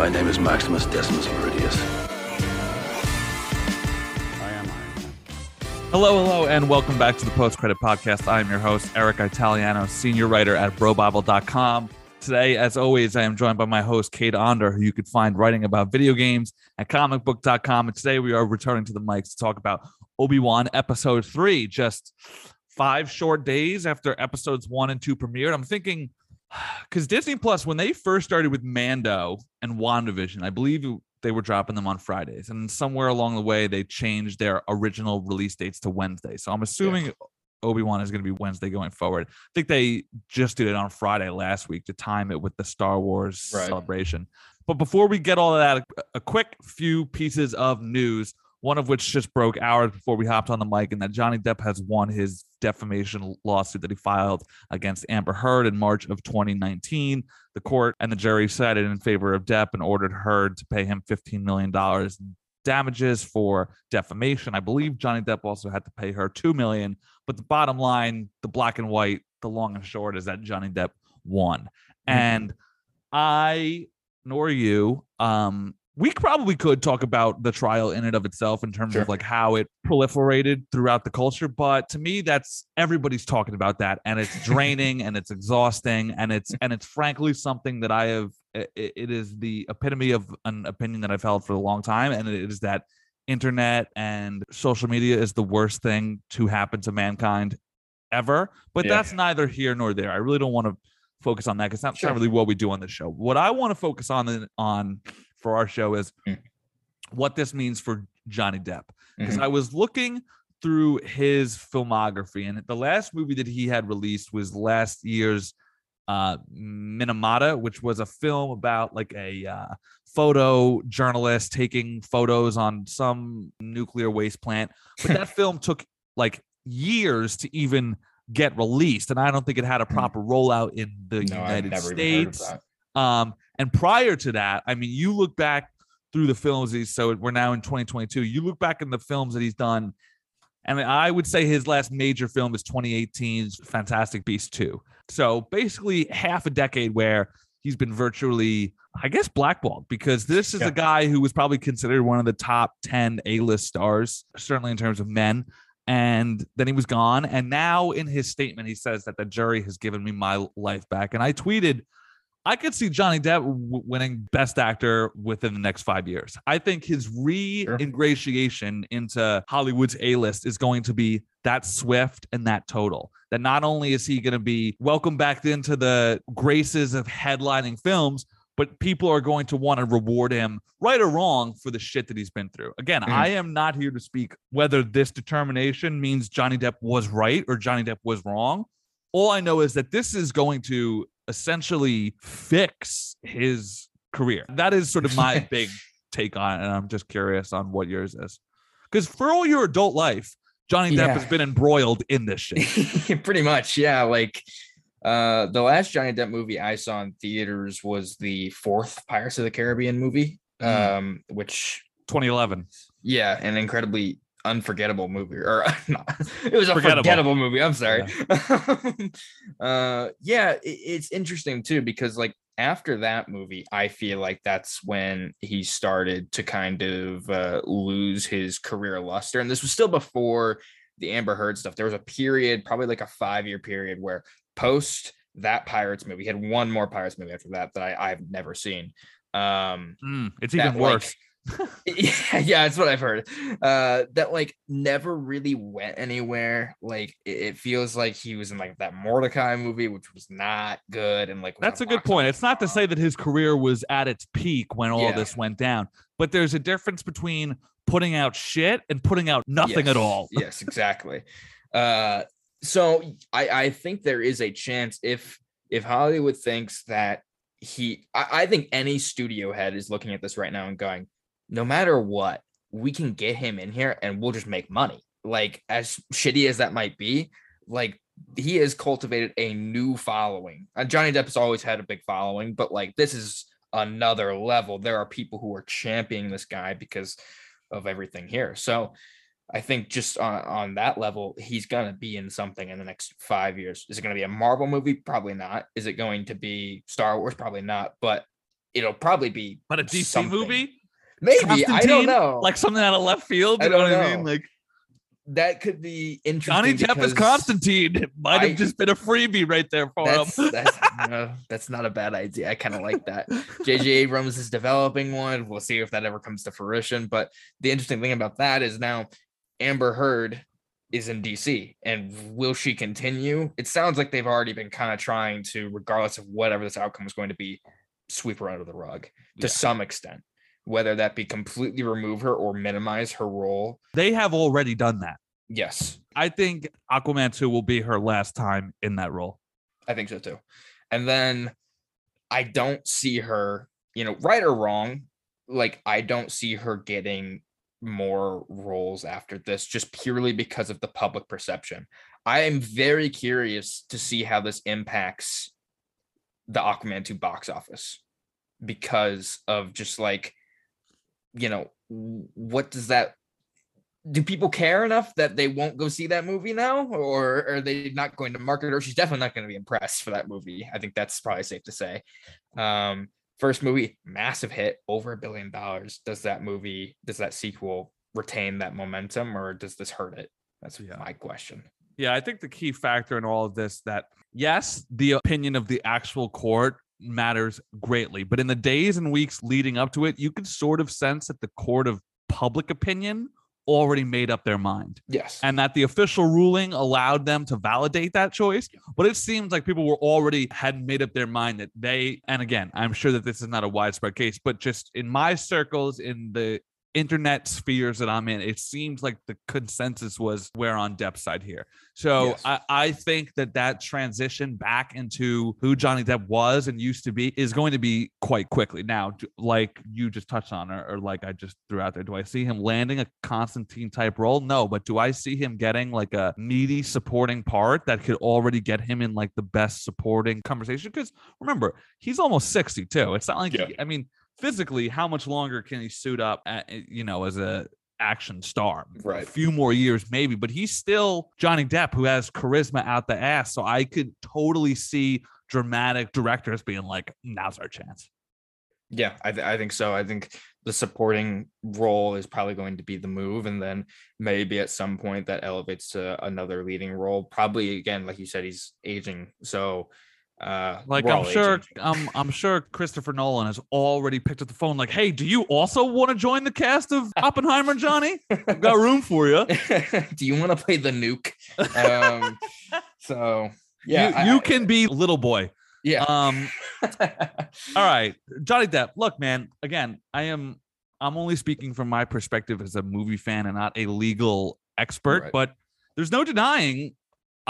My name is Maximus Decimus Meridius. I am Iron. Hello, hello, and welcome back to the Post Credit Podcast. I'm your host, Eric Italiano, senior writer at BroBible.com. Today, as always, I am joined by my host, Cade Onder, who you could find writing about video games at comicbook.com. And today we are returning to the mics to talk about Obi Wan Episode 3, just five short days after episodes one and two premiered. I'm thinking, because Disney Plus, when they first started with Mando and WandaVision, I believe they were dropping them on Fridays. And somewhere along the way, they changed their original release dates to Wednesday. So I'm assuming Obi Wan is going to be Wednesday going forward. I think they just did it on Friday last week to time it with the Star Wars Right. celebration. But before we get all of that, a quick few pieces of news. One of which just broke hours before we hopped on the mic, and that Johnny Depp has won his defamation lawsuit that he filed against Amber Heard in March of 2019. The court and the jury sided in favor of Depp and ordered Heard to pay him $15 million in damages for defamation. I believe Johnny Depp also had to pay her 2 million. But the bottom line, the black and white, the long and short is that Johnny Depp won. And I nor you, um, we probably could talk about the trial in and of itself in terms Sure. of like how it proliferated throughout the culture. But to me, that's everybody's talking about that, and it's draining and it's exhausting, and it's and it's frankly something that I have. i- i- it is the epitome of an opinion that I've held for a long time, and it is that internet and social media is the worst thing to happen to mankind ever. But Yeah. that's neither here nor there. I really don't want to focus on that because that's Sure. not really what we do on the show. What I want to focus on on for our show is Mm. what this means for Johnny Depp. Because Mhm. I was looking through his filmography, and the last movie that he had released was last year's uh Minamata, which was a film about like a uh, photo journalist taking photos on some nuclear waste plant. But that film took like years to even get released, and I don't think it had a proper rollout in the No, United never even heard of States. Um, and prior to that, I mean, you look back through the films. He's, so we're now in 2022. You look back in the films that he's done, and I would say his last major film is 2018's Fantastic Beast 2. So basically, half a decade where he's been virtually, I guess, blackballed because this is Yeah. a guy who was probably considered one of the top 10 A-list stars, certainly in terms of men. And then he was gone. And now in his statement, he says that the jury has given me my life back. And I tweeted, I could see Johnny Depp w- winning Best Actor within the next five years. I think his re-ingratiation into Hollywood's A-list is going to be that swift and that total. That not only is he going to be welcomed back into the graces of headlining films, but people are going to want to reward him, right or wrong, for the shit that he's been through. Again, Mhm. I am not here to speak whether this determination means Johnny Depp was right or Johnny Depp was wrong. All I know is that this is going to essentially fix his career. That is sort of my big take on it. And I'm just curious on what yours is. Because for all your adult life, Johnny Depp Yeah. has been embroiled in this shit. Pretty much, yeah. Like uh the last Johnny Depp movie I saw in theaters was the fourth Pirates of the Caribbean movie. Mm. Um, which 2011. yeah, an incredibly unforgettable movie. Or not, it was a Forgettable. forgettable, movie. I'm sorry. uh yeah, it, it's interesting too, because like after that movie, I feel like that's when he started to kind of uh, lose his career luster. And this was still before the Amber Heard stuff. There was a period, probably like a five year period, where post that Pirates movie, he had one more Pirates movie after that that I, I've never seen. Um, Mm, it's that, even like- worse. yeah, yeah, that's what I've heard. Uh, that like never really went anywhere. Like it, it feels like he was in like that Mortdecai movie, which was not good, and like That's a good point. It's not to say that his career was at its peak when all Yeah. this went down, but there's a difference between putting out shit and putting out nothing at all. yes, exactly. Uh, so I I think there is a chance if if Hollywood thinks that he, I, I think any studio head is looking at this right now and going, no matter what, we can get him in here and we'll just make money. Like as shitty as that might be, like he has cultivated a new following. Uh, Johnny Depp has always had a big following, but like this is another level. There are people who are championing this guy because of everything here. So I think just on, on that level, he's gonna be in something in the next five years. Is it gonna be a Marvel movie? Probably not. Is it going to be Star Wars? Probably not. But it'll probably be But a DC something. movie, Maybe I don't know. like something out of left field. I You know what don't I mean? know. Like that could be interesting. Johnny Depp as Constantine It might have I- just been a freebie right there for That's him. that's no, that's not a bad idea. I kind of like that. JJ Abrams is developing one. We'll see if that ever comes to fruition. But the interesting thing about that is now Amber Heard is in DC. And will she continue? It sounds like they've already been kind of trying to, regardless of whatever this outcome is going to be, sweep her under the rug to Yeah. some extent. Whether that be completely remove her or minimize her role. They have already done that. Yes, I think Aquaman 2 will be her last time in that role. I think so too. And then I don't see her, you know, right or wrong, like I don't see her getting more roles after this just purely because of the public perception. I am very curious to see how this impacts the Aquaman 2 box office because of just like you know what does that do people care enough that they won't go see that movie now? Or are they not going to market her she's definitely not going to be impressed for that movie. I think that's probably safe to say. Um first movie massive hit over a billion dollars. Does that movie does that sequel retain that momentum or does this hurt it? That's Yeah. my question. Yeah, I think the key factor in all of this that yes, the opinion of the actual court matters greatly, but in the days and weeks leading up to it, you could sort of sense that the court of public opinion already made up their mind. Yes. And that the official ruling allowed them to validate that choice but it seems like people were already had made up their mind that they and again i'm sure that this is not a widespread case but just in my circles in the internet spheres that i'm in it seems like the consensus was we're on Depp's side here. So Yes. I, I think that that transition back into who johnny depp was and used to be is going to be quite quickly. Now like you just touched on or, or like i just threw out there do i see him landing a constantine type role? No but do i see him getting like a meaty supporting part that could already get him in like the best supporting conversation? Because remember he's almost 60 too. It's not like Yeah. he- i mean physically how much longer can he suit up at, you know as a action star Right. a few more years maybe but he's still johnny depp who has charisma out the ass so i could totally see dramatic directors being like now's our chance Yeah, I, th- I think so. I think the supporting role is probably going to be the move, and then maybe at some point that elevates to another leading role. Probably again, like you said, he's aging, so uh, like we're i'm all sure aging. um, i'm sure christopher nolan has already picked up the phone like hey do you also want to join the cast of oppenheimer johnny i've got room for you Do you want to play the nuke? Um, so yeah, you, I- you I- can be little boy yeah. um all right johnny depp look man again i am i'm only speaking from my perspective as a movie fan and not a legal expert Right. but there's no denying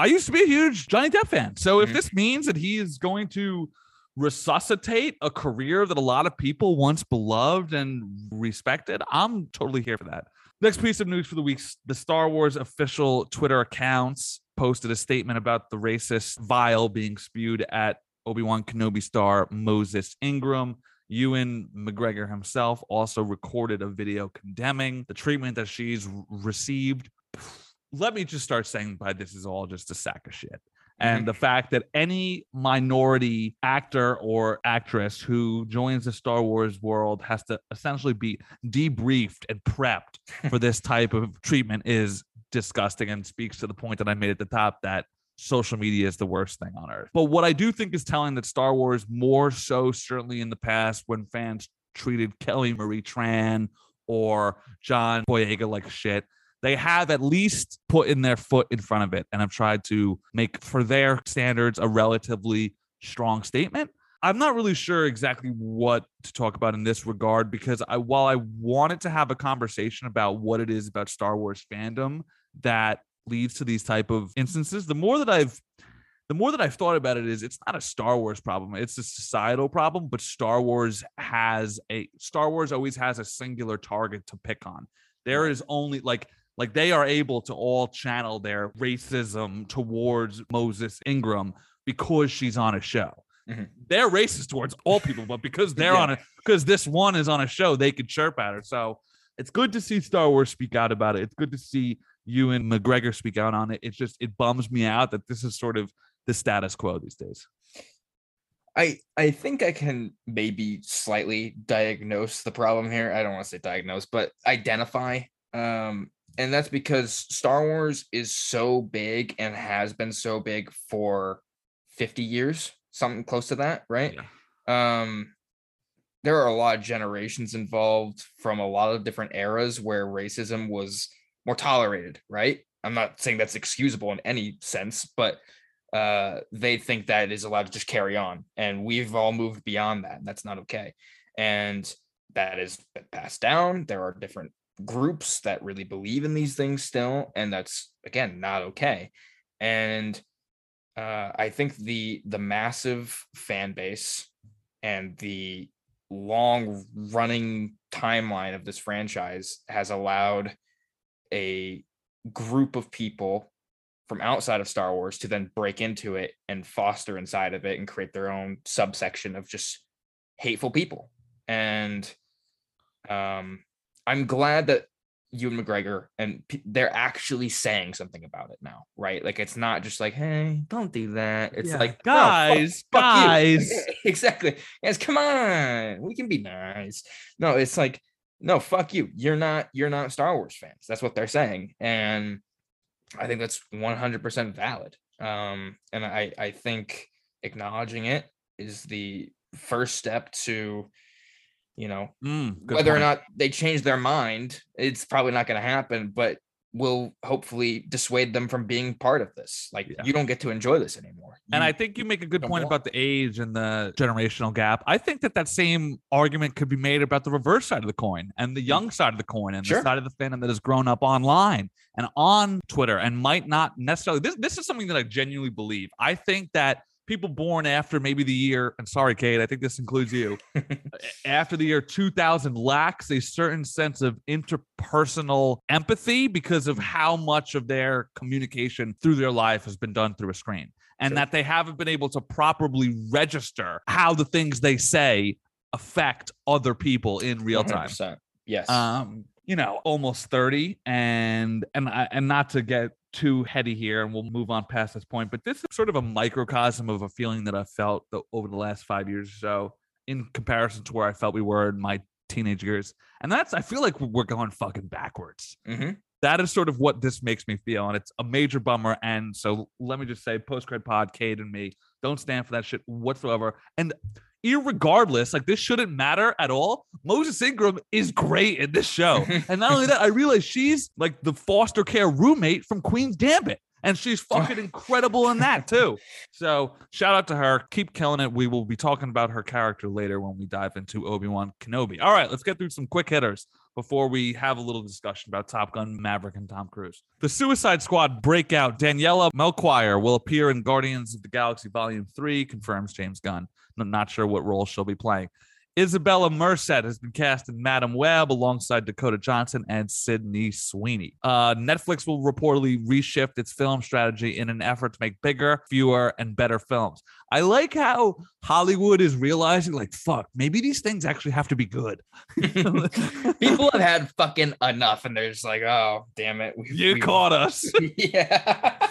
i used to be a huge johnny depp fan so if Mhm. this means that he is going to resuscitate a career that a lot of people once beloved and respected i'm totally here for that Next piece of news for the week the Star Wars official Twitter accounts posted a statement about the racist vial being spewed at Obi Wan Kenobi star Moses Ingram. Ewan McGregor himself also recorded a video condemning the treatment that she's received. Let me just start saying by this is all just a sack of shit. And mm-hmm. the fact that any minority actor or actress who joins the Star Wars world has to essentially be debriefed and prepped for this type of treatment is disgusting and speaks to the point that I made at the top that social media is the worst thing on earth. But what I do think is telling that Star Wars, more so certainly in the past when fans treated Kelly Marie Tran or John Boyega like shit, they have at least put in their foot in front of it and have tried to make, for their standards, a relatively strong statement. I'm not really sure exactly what to talk about in this regard because I while I wanted to have a conversation about what it is about Star Wars fandom that leads to these type of instances, the more that I've the more that I've thought about it is it's not a Star Wars problem, it's a societal problem, but Star Wars has a Star Wars always has a singular target to pick on. There is only like like they are able to all channel their racism towards Moses Ingram because she's on a show. Mhm. They're racist towards all people, but because they're Yeah. on a because this one is on a show, they could chirp at her. So it's good to see Star Wars speak out about it. It's good to see Ewan McGregor speak out on it. It's just it bums me out that this is sort of the status quo these days. I I think I can maybe slightly diagnose the problem here. I don't want to say diagnose, but identify. Um, and that's because Star Wars is so big and has been so big for 50 years, something close to that, right? Yeah. Um, there are a lot of generations involved from a lot of different eras where racism was more tolerated, right? I'm not saying that's excusable in any sense, but uh, they think that it is allowed to just carry on. And we've all moved beyond that. that's not okay. And that is passed down. There are different groups that really believe in these things still. And that's, again, not okay. And uh, I think the the massive fan base and the long running timeline of this franchise has allowed a group of people from outside of Star Wars to then break into it and foster inside of it and create their own subsection of just hateful people. And um, I'm glad that Ewan McGregor and p- they're actually saying something about it now, right? Like it's not just like, hey, don't do that. It's Yeah, like, guys, no, fuck- fuck you. guys. exactly. Guys, come on, we can be nice. No, it's like, no, fuck you. You're not. You're not Star Wars fans. That's what they're saying, and I think that's 100% valid. Um, and I I think acknowledging it is the first step to, you know, Mm, whether or not they change their mind, it's probably not going to happen, but will hopefully dissuade them from being part of this. Like Yeah. you don't get to enjoy this anymore. And I think you make a good point want about the age and the generational gap. I think that that same argument could be made about the reverse side of the coin and the young side of the coin and Mm. Sure. the side of the fandom that has grown up online and on Twitter and might not necessarily. This this is something that I genuinely believe. I think that people born after maybe the year, and sorry, Cade, I think this includes you, after the year 2000 lacks a certain sense of interpersonal empathy because of how much of their communication through their life has been done through a screen and Sure. that they haven't been able to properly register how the things they say affect other people in real time 100%. Yes. um you know almost 30 and and I, and not to get too heady here and we'll move on past this point but this is sort of a microcosm of a feeling that i felt the, over the last five years or so in comparison to where i felt we were in my teenage years and that's i feel like we're going fucking backwards Mhm. that is sort of what this makes me feel and it's a major bummer and so let me just say post cred pod Cade and me don't stand for that shit whatsoever and irregardless like this shouldn't matter at all moses ingram is great in this show. And not only that i realize she's like the foster care roommate from queen's gambit and she's fucking incredible in that too. So shout out to her. Keep killing it. We will be talking about her character later when we dive into obi-wan kenobi. All right let's get through some quick hitters before we have a little discussion about Top Gun Maverick and Tom Cruise. The Suicide Squad breakout Daniela Melchior will appear in Guardians of the Galaxy Volume 3, confirms James Gunn. I'm not sure what role she'll be playing. Isabella Merced has been cast in Madame Web alongside Dakota Johnson and Sydney Sweeney. Uh, Netflix will reportedly reshift its film strategy in an effort to make bigger, fewer, and better films. I like how Hollywood is realizing, like, fuck, maybe these things actually have to be good. People have had fucking enough, and they're just like, "Oh, damn it, we, You we- caught us. yeah."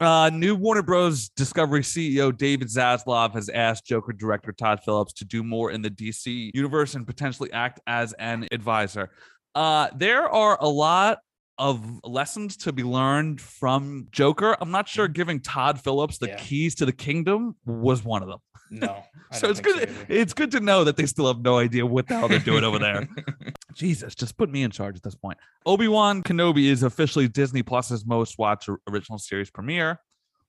Uh, new Warner Bros. Discovery CEO David Zaslav has asked Joker director Todd Phillips to do more in the DC universe and potentially act as an advisor. Uh, there are a lot of lessons to be learned from Joker. I'm not sure giving Todd Phillips the Yeah. keys to the kingdom was one of them. No, so it's good. either. it's good to know that they still have no idea what the hell they're doing over there. Jesus, just put me in charge at this point. Obi Wan Kenobi is officially Disney Plus's most watched original series premiere.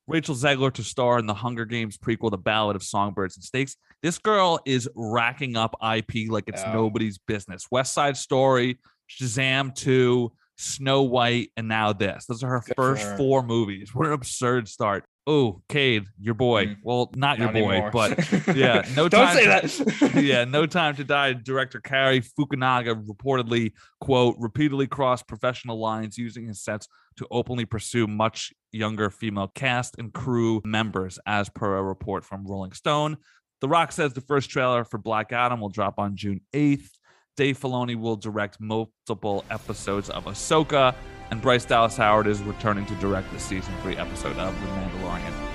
Rachel Zegler to star in the Hunger Games prequel, The Ballad of Songbirds and Snakes. This girl is racking up IP like it's Yeah. nobody's business. West Side Story, Shazam 2, Snow White, and now this. Those are her Good first her. four movies. What an absurd start. Oh, Cade, your boy. Mm. Well, not your boy, anymore. but yeah, no Don't time say to- that. yeah, No Time to Die director Cary Fukunaga reportedly, quote, repeatedly crossed professional lines using his sets to openly pursue much younger female cast and crew members, as per a report from Rolling Stone. The Rock says the first trailer for Black Adam will drop on June 8th. Dave Filoni will direct multiple episodes of Ahsoka, and Bryce Dallas Howard is returning to direct the season three episode of The Mandalorian.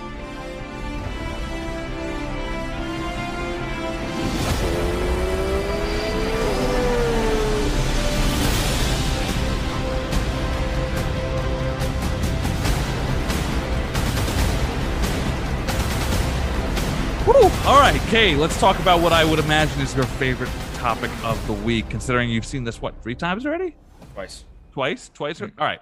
All right, Cade, let's talk about what I would imagine is your favorite topic of the week, considering you've seen this, what, three times already? Twice. Twice? Twice? All right.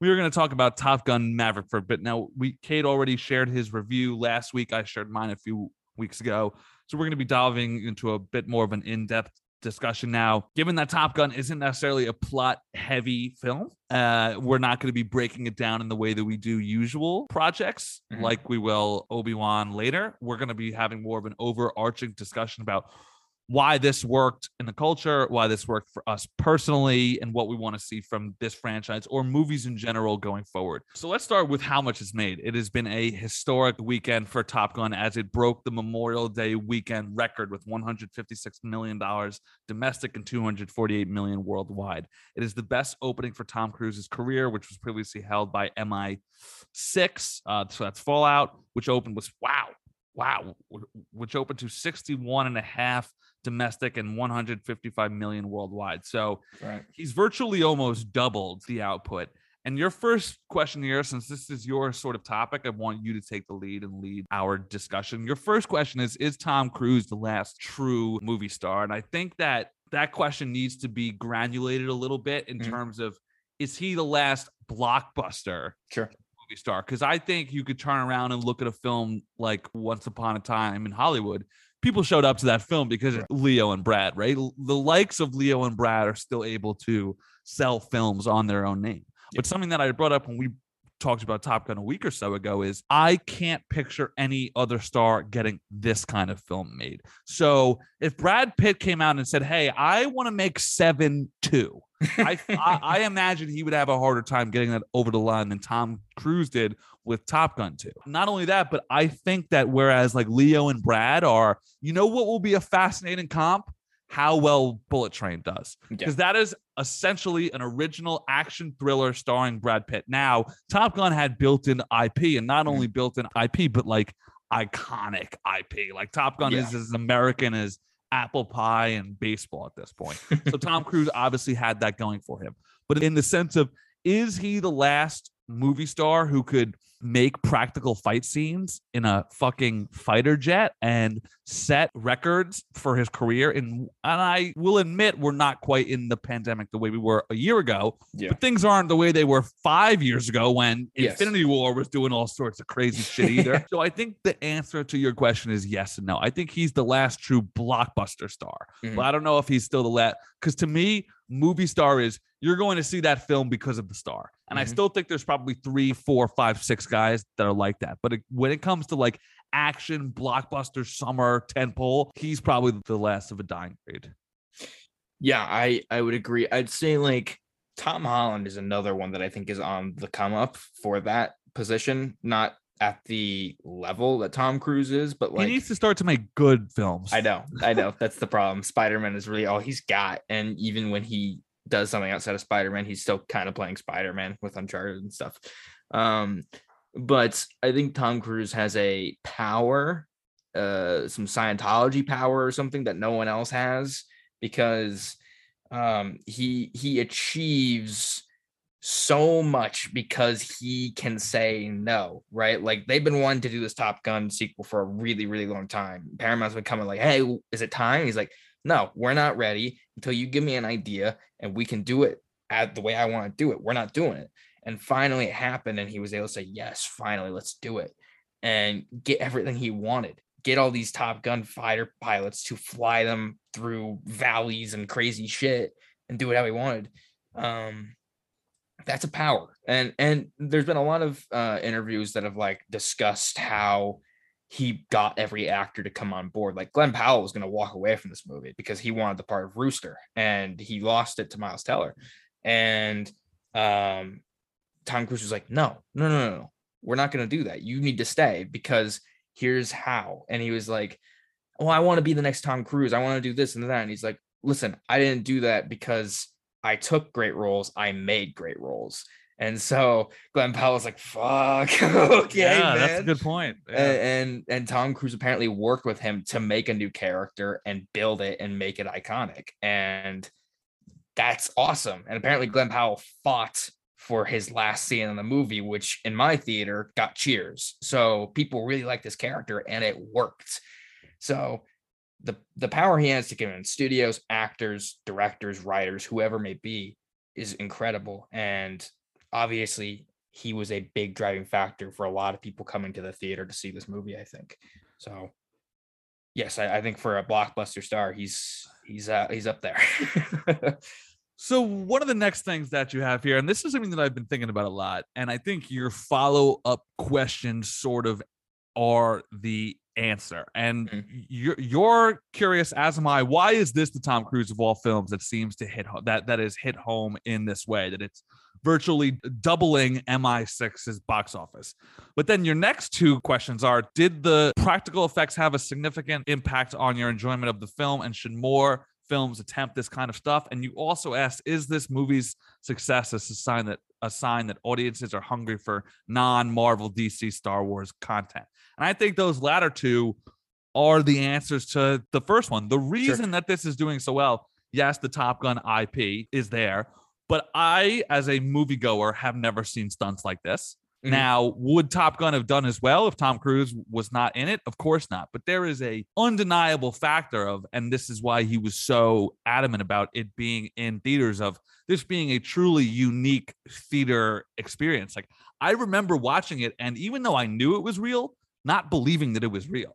We were going to talk about Top Gun Maverick for a bit. Now, we Cade already shared his review last week. I shared mine a few weeks ago. So we're going to be diving into a bit more of an in-depth discussion now. Given that Top Gun isn't necessarily a plot-heavy film, uh, we're not going to be breaking it down in the way that we do usual projects, Mhm. like we will Obi-Wan later. We're going to be having more of an overarching discussion about why this worked in the culture, why this worked for us personally, and what we want to see from this franchise or movies in general going forward. So let's start with how much it's made. It has been a historic weekend for Top Gun as it broke the Memorial Day weekend record with $156 million domestic and 248 million worldwide. It is the best opening for Tom Cruise's career, which was previously held by MI6. Uh, so that's Fallout, which opened was wow, wow, which opened to 61 and a half domestic and 155 million worldwide. So Right. he's virtually almost doubled the output. And your first question here, since this is your sort of topic, I want you to take the lead and lead our discussion. Your first question is Is Tom Cruise the last true movie star? And I think that that question needs to be granulated a little bit in Mhm. terms of is he the last blockbuster Sure. movie star because I think you could turn around and look at a film like Once Upon a Time in Hollywood. People showed up to that film because Right. Leo and Brad, right? The likes of Leo and Brad are still able to sell films on their own name. Yeah. But something that I brought up when we talked about Top Gun a week or so ago is I can't picture any other star getting this kind of film made. So if Brad Pitt came out and said, "Hey, I want to make Seven 2, I, I I imagine he would have a harder time getting that over the line than Tom Cruise did with Top Gun 2. Not only that, but I think that whereas like Leo and Brad are, you know what will be a fascinating comp? How well Bullet Train does. Yeah. Because that is essentially an original action thriller starring Brad Pitt. Now, Top Gun had built-in IP and not Mhm. only built-in IP, but like iconic IP. Like Top Gun is as American as apple pie and baseball at this point. So Tom Cruise obviously had that going for him. But in the sense of, is he the last movie star who could make practical fight scenes in a fucking fighter jet and set records for his career? And and I will admit we're not quite in the pandemic the way we were a year ago, Yeah. but things aren't the way they were five years ago when Yes. Infinity War was doing all sorts of crazy shit either. so I think the answer to your question is yes and no. I think he's the last true blockbuster star. Mhm. But I don't know if he's still the last because to me, movie star is you're going to see that film because of the star. And I Mhm. still think there's probably three, four, five, six guys that are like that. But it, when it comes to like action, blockbuster, summer, tentpole, he's probably the last of a dying breed. Yeah, I I would agree. I'd say like Tom Holland is another one that I think is on the come up for that position, not at the level that Tom Cruise is, but like he needs to start to make good films. I know, I know that's the problem. Spider-Man is really all he's got, and even when he does something outside of Spider-Man, he's still kind of playing Spider-Man with Uncharted and stuff. Um, but I think Tom Cruise has a power, uh, some Scientology power or something that no one else has because um he he achieves so much because he can say no, right? Like they've been wanting to do this Top Gun sequel for a really, really long time. Paramount's been coming like, hey, is it time? He's like, no, we're not ready until you give me an idea and we can do it at the way I want to do it. We're not doing it. And finally it happened, and he was able to say, Yes, finally, let's do it. And get everything he wanted. Get all these Top Gun fighter pilots to fly them through valleys and crazy shit and do it how he wanted. Um, that's a power and and there's been a lot of uh interviews that have like discussed how he got every actor to come on board like glenn powell was going to walk away from this movie because he wanted the part of rooster and he lost it to miles teller and um tom cruise was like no no no no, no. we're not going to do that you need to stay because here's how and he was like well, i want to be the next tom cruise i want to do this and that and he's like listen i didn't do that because I took great roles, I made great roles. And so Glenn Powell's like, fuck, okay, yeah, man. that's a good point. Yeah. A- And, and Tom Cruise apparently worked with him to make a new character and build it and make it iconic. And that's awesome. And apparently Glenn Powell fought for his last scene in the movie, which in my theater got cheers. So people really like this character and it worked. So the the power he has to convince studios, actors, directors, writers, whoever may be, is incredible. And obviously, he was a big driving factor for a lot of people coming to the theater to see this movie. I think so. Yes, I, I think for a blockbuster star, he's he's uh, he's up there. So one of the next things that you have here, and this is something that I've been thinking about a lot, and I think your follow-up questions sort of are the answer. And Mhm. you're you're curious, as am I. Why is this the Tom Cruise of all films that seems to hit that that is hit home in this way? That it's virtually doubling MI6's box office. But then your next two questions are: Did the practical effects have a significant impact on your enjoyment of the film, and should more films attempt this kind of stuff? And you also asked: Is this movie's success a sign that a sign that audiences are hungry for non-Marvel, DC, Star Wars content? And I think those latter two are the answers to the first one. The reason that this is doing so well, yes, the Top Gun IP is there, but I, as a moviegoer, have never seen stunts like this. Mhm. Now, would Top Gun have done as well if Tom Cruise was not in it? Of course not. But there is a undeniable factor of, and this is why he was so adamant about it being in theaters of this being a truly unique theater experience. Like I remember watching it, and even though I knew it was real, not believing that it was real.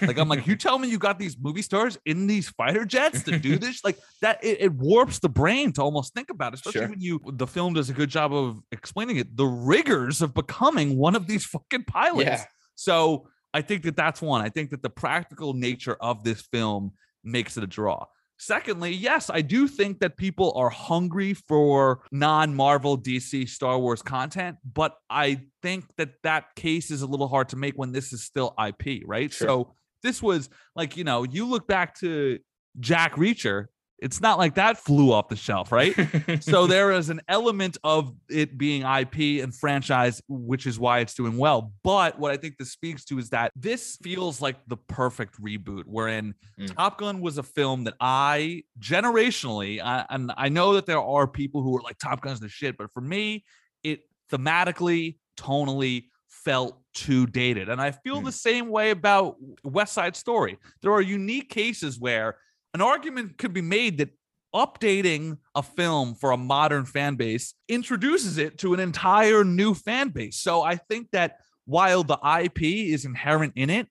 Like I'm like, you tell me you got these movie stars in these fighter jets to do this, like that. It, it warps the brain to almost think about, it, especially Sure. when you the film does a good job of explaining it. The rigors of becoming one of these fucking pilots. Yeah. So I think that that's one. I think that the practical nature of this film makes it a draw. Secondly, yes, I do think that people are hungry for non Marvel, DC, Star Wars content, but I think that that case is a little hard to make when this is still IP, right? Sure. So this was like, you know, you look back to Jack Reacher, it's not like that flew off the shelf, right? so there is an element of it being IP and franchise, which is why it's doing well. But what I think this speaks to is that this feels like the perfect reboot, wherein Mm. Top Gun was a film that I generationally, I, and I know that there are people who are like Top Gun's the shit, but for me, it thematically, tonally felt too dated. And I feel Mm. the same way about West Side Story. There are unique cases where an argument could be made that updating a film for a modern fan base introduces it to an entire new fan base. So I think that while the IP is inherent in it,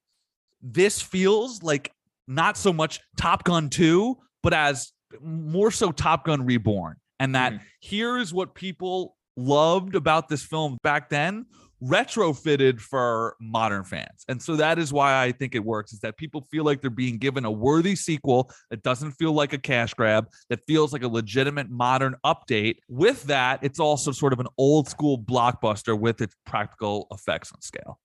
this feels like not so much Top Gun 2, but as more so Top Gun Reborn. And that Mhm. here's what people loved about this film back then retrofitted for modern fans. And so that is why I think it works is that people feel like they're being given a worthy sequel that doesn't feel like a cash grab, that feels like a legitimate modern update. With that, it's also sort of an old school blockbuster with its practical effects on scale.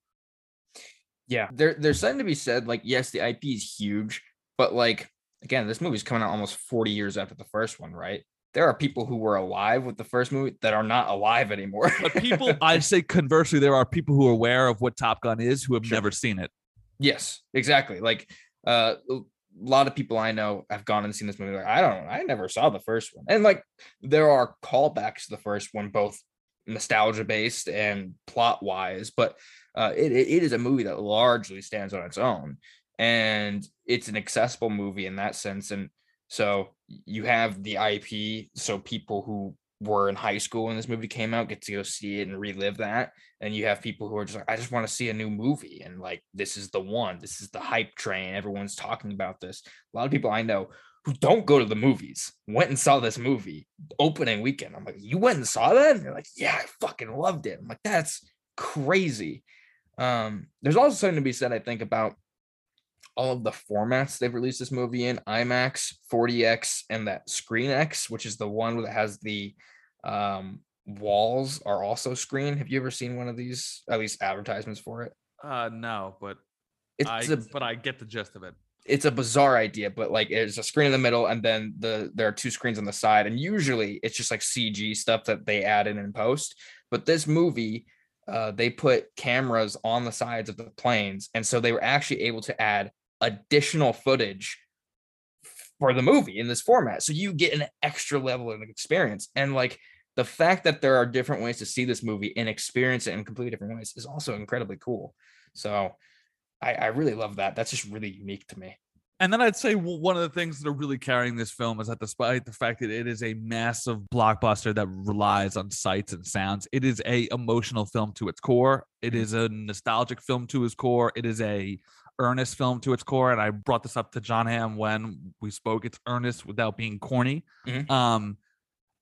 yeah there there's something to be said like yes the ip is huge but like again this movie's coming out almost 40 years after the first one right there are people who were alive with the first movie that are not alive anymore But people, I say conversely, there are people who are aware of what Top Gun is who have Sure. never seen it. yes exactly like uh a lot of people i know have gone and seen this movie like i don't i never saw the first one and like there are callbacks to the first one both nostalgia based and plot wise but uh it, it it is a movie that largely stands on its own and it's an accessible movie in that sense and so you have the ip so people who were in high school when this movie came out get to go see it and relive that and you have people who are just like i just want to see a new movie and like this is the one this is the hype train everyone's talking about this. A lot of people i know who don't go to the movies went and saw this movie opening weekend. I'm like you went and saw that? And they're like yeah i fucking loved it. I'm like that's crazy. Um there's also something to be said i think about all of the formats they've released this movie in IMAX, 4DX, and that Screen X, which is the one that has the um, walls are also screen. Have you ever seen one of these, at least advertisements for it? Uh, no, but It's I, a but I get the gist of it. it's a bizarre idea, but like there's a screen in the middle, and then the there are two screens on the side, and usually it's just like CG stuff that they add in in post. But this movie, uh, they put cameras on the sides of the planes, and so they were actually able to add additional footage for the movie in this format. So you get an extra level of experience, and like the fact that there are different ways to see this movie and experience it in completely different ways is also incredibly cool. So I, I really love that. That's just really unique to me. And then I'd say one of the things that are really carrying this film is that despite the fact that it is a massive blockbuster that relies on sights and sounds, it is a emotional film to its core. It Mhm. a nostalgic film to its core. It is a earnest film to its core. And I brought this up to Jon Hamm when we spoke. It's earnest without being corny. Mhm. Um,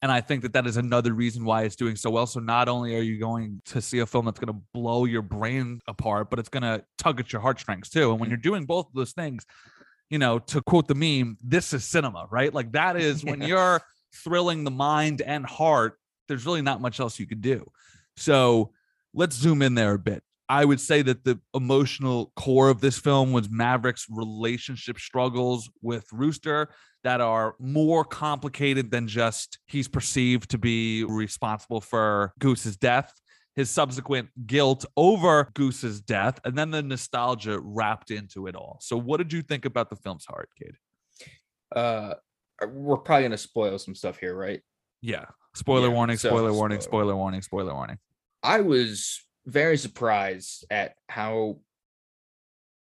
and I think that that is another reason why it's doing so well. So not only are you going to see a film that's going to blow your brain apart, but it's going to tug at your heartstrings too. And when Mhm. you're doing both of those things, you know, to quote the meme, this is cinema, right? Like that is when you're thrilling the mind and heart, there's really not much else you could do. So let's zoom in there a bit. I would say that the emotional core of this film was Maverick's relationship struggles with Rooster that are more complicated than just he's perceived to be responsible for Goose's death, his subsequent guilt over Goose's death, and then the nostalgia wrapped into it all. So, what did you think about the film's heart, Cade? Uh, we're probably gonna spoil some stuff here, right? Yeah. Spoiler Yeah, warning, so spoiler warning, spoiler warning, spoiler warning. I was very surprised at how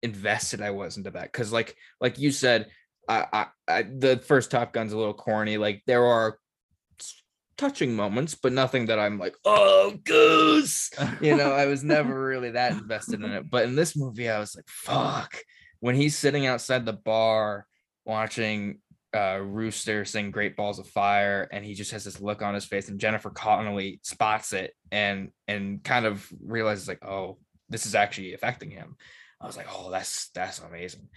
invested I was into that because, like, like you said, I, I, I, the first Top Gun's a little corny. Like, there are touching moments, but nothing that I'm like, oh, goose. You know, I was never really that invested in it. But in this movie, I was like, fuck. When he's sitting outside the bar watching uh, Rooster sing Great Balls of Fire, and he just has this look on his face, and Jennifer Connelly spots it and and kind of realizes like, oh, this is actually affecting him. I was like, oh, that's that's amazing.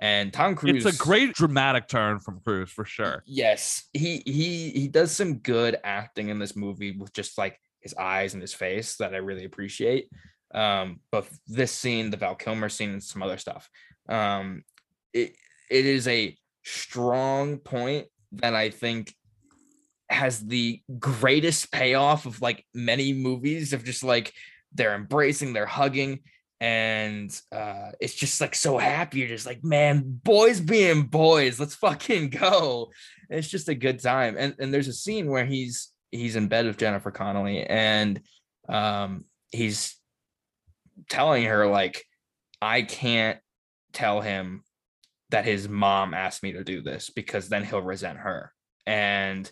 And Tom Cruise, It's a great dramatic turn from Cruise for sure. Yes, he he he does some good acting in this movie with just like his eyes and his face that I really appreciate. Um, but this scene, the Val Kilmer scene, and some other stuff. Um, it it is a strong point that I think has the greatest payoff of like many movies of just like they're embracing, they're hugging, and uh it's just like so happy. You're just like, man, boys being boys, let's fucking go. And it's just a good time. And and there's a scene where he's he's in bed with Jennifer Connelly and um he's telling her like I can't tell him that his mom asked me to do this because then he'll resent her. And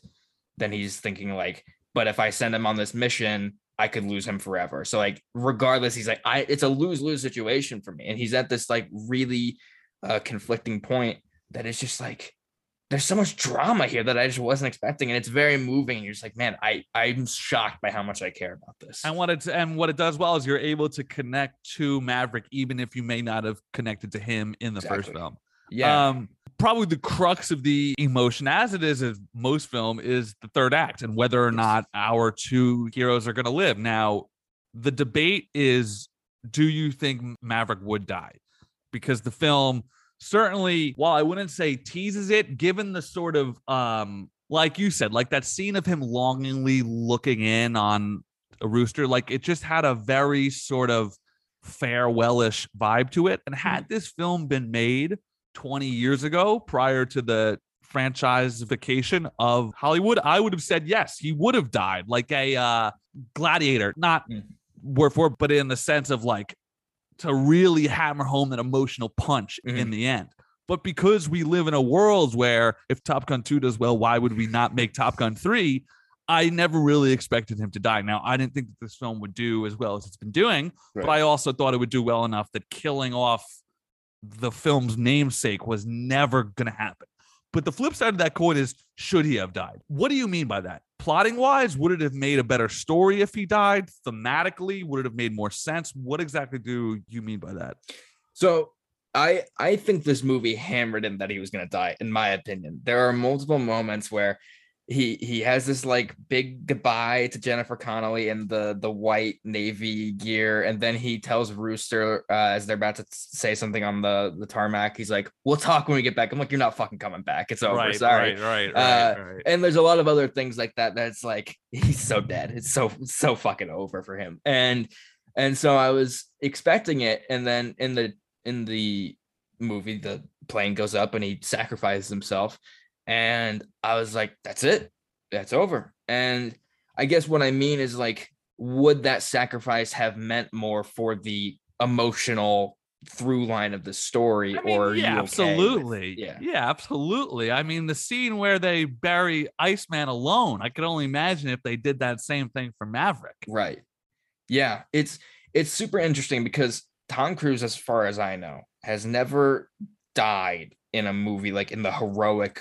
then he's thinking like, but if I send him on this mission, I could lose him forever. So like regardless, he's like, I it's a lose-lose situation for me. And he's at this like really uh conflicting point that is just like there's so much drama here that I just wasn't expecting. And it's very moving. You're just like, man, I I'm shocked by how much I care about this. And what it and what it does well is you're able to connect to Maverick, even if you may not have connected to him in the first film. Yeah. Um, probably the crux of the emotion, as it is in most film, is the third act and whether or not our two heroes are going to live. Now, the debate is: Do you think Maverick would die? Because the film certainly, while I wouldn't say teases it, given the sort of um, like you said, like that scene of him longingly looking in on a rooster, like it just had a very sort of farewellish vibe to it. And had this film been made 20 years ago prior to the franchisefication of Hollywood, I would have said yes, he would have died like a uh, gladiator, not Mm. word for, but in the sense of like to really hammer home that emotional punch in Mhm. the end. But because we live in a world where if Top Gun 2 does well, why would we not make Top Gun 3? I never really expected him to die. Now, I didn't think that this film would do as well as it's been doing, but I also thought it would do well enough that killing off the film's namesake was never going to happen. But the flip side of that coin is should he have died? What do you mean by that? Plotting wise, would it have made a better story if he died? Thematically, would it have made more sense? What exactly do you mean by that? So I I think this movie hammered in that he was gonna die, in my opinion. There are multiple moments where he he has this like big goodbye to Jennifer Connelly in the the white navy gear, and then he tells Rooster uh, as they're about to say something on the the tarmac, he's like, "We'll talk when we get back." I'm like, "You're not fucking coming back. It's over. Sorry." right, Uh, right. and there's a lot of other things like that that's like he's so dead it's so so fucking over for him and and so i was expecting it and then in the in the movie the plane goes up and he sacrifices himself and i was like that's it that's over and i guess what i mean is like would that sacrifice have meant more for the emotional through line of the story I mean, or yeah, okay with- absolutely. yeah yeah, absolutely. I mean, the scene where they bury Iceman alone, I could only imagine if they did that same thing for Maverick. Right. Yeah, it's it's super interesting because Tom Cruise, as far as I know, has never died in a movie like in the heroic.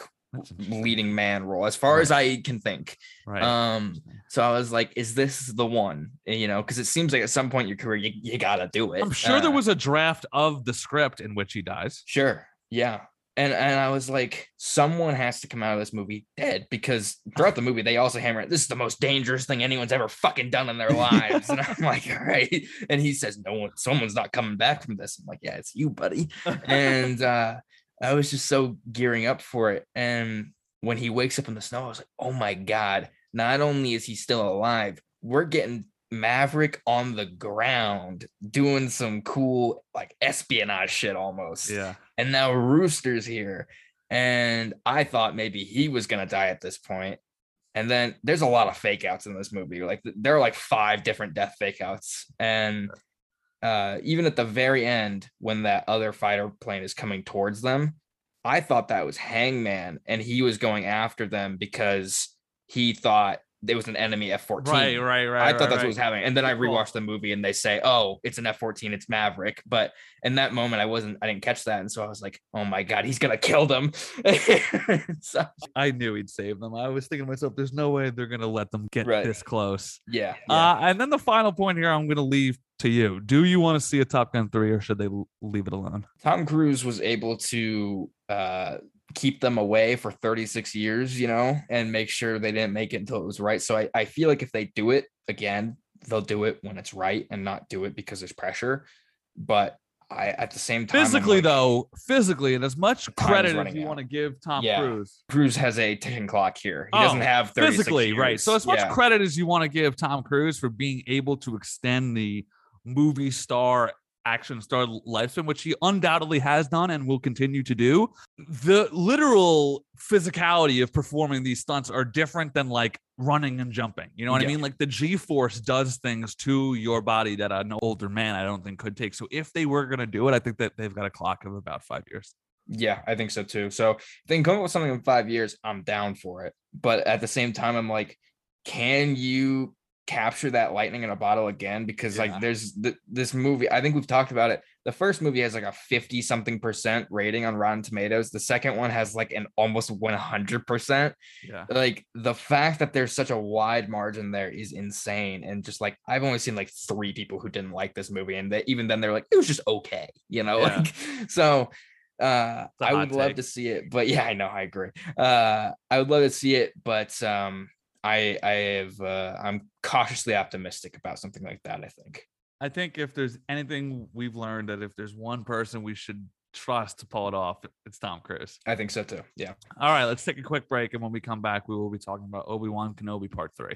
Leading man role, as far as I can think. right. Um, so I was like, is this the one? You know, because it seems like at some point in your career, you, you gotta do it. I'm sure there Uh, was a draft of the script in which he dies. Sure. Yeah. And and I was like, someone has to come out of this movie dead because throughout the movie they also hammer it. This is the most dangerous thing anyone's ever fucking done in their lives. and I'm like, all right. And he says, no one, someone's not coming back from this. I'm like, yeah, it's you, buddy. And uh, I was just so gearing up for it. And when he wakes up in the snow, I was like, oh my god! Not only is he still alive, we're getting Maverick on the ground doing some cool like espionage shit almost yeah. and now Rooster's here. And I thought maybe he was gonna die at this point. And then there's a lot of fake outs in this movie. Like there are like five different death fake outs. And uh even at the very end, when that other fighter plane is coming towards them, I thought that was Hangman and he was going after them because he thought there was an enemy F-14. Right, right, right. I thought right, that's right. what was happening. And then I rewatched the movie and they say, oh, it's an F 14, it's Maverick. But in that moment, I wasn't, I didn't catch that. And so I was like, oh my God, he's going to kill them. so, I knew he'd save them. I was thinking to myself, there's no way they're gonna let them get Right. this close. yeah. yeah. Uh, and then the final point here, I'm gonna leave to you. Do you want to see a Top Gun three, or should they leave it alone? Tom Cruise was able to uh, keep them away for 36 years, you know, and make sure they didn't make it until it was right. So I, I feel like if they do it again, they'll do it when it's right and not do it because there's pressure. But I, at the same time, Physically, like, though, physically, and as much credit as you out. want to give Tom Yeah. Cruise, Cruz has a ticking clock here. He Oh, doesn't have 36 physically, right? So as much Yeah. credit as you want to give Tom Cruise for being able to extend the movie star action star lifespan, which he undoubtedly has done and will continue to do, the literal physicality of performing these stunts are different than like running and jumping. You know what I mean? Like the G force does things to your body that an older man I don't think could take. So if they were gonna do it, I think that they've got a clock of about five years. Yeah, I think so too. So if they can come up with something in five years, I'm down for it. But at the same time, I'm like, can you capture that lightning in a bottle again? Because Yeah. like there's th- this movie, I think we've talked about it. The first movie has like a 50 something percent rating on Rotten Tomatoes. The second one has like an almost 100 percent. Yeah. Like the fact that there's such a wide margin there is insane. And just like I've only seen like three people who didn't like this movie, and they, even then they're like, it was just okay, you know. Yeah. Like so, uh, I would love to see it, but yeah, I know I agree. Uh, I would love to see it, but um, I I have uh, I'm cautiously optimistic about something like that. I think. I think if there's anything we've learned that if there's one person we should trust to pull it off, it's Tom Cruise. I think so too. Yeah. All right, let's take a quick break. And when we come back, we will be talking about Obi Wan Kenobi Part 3.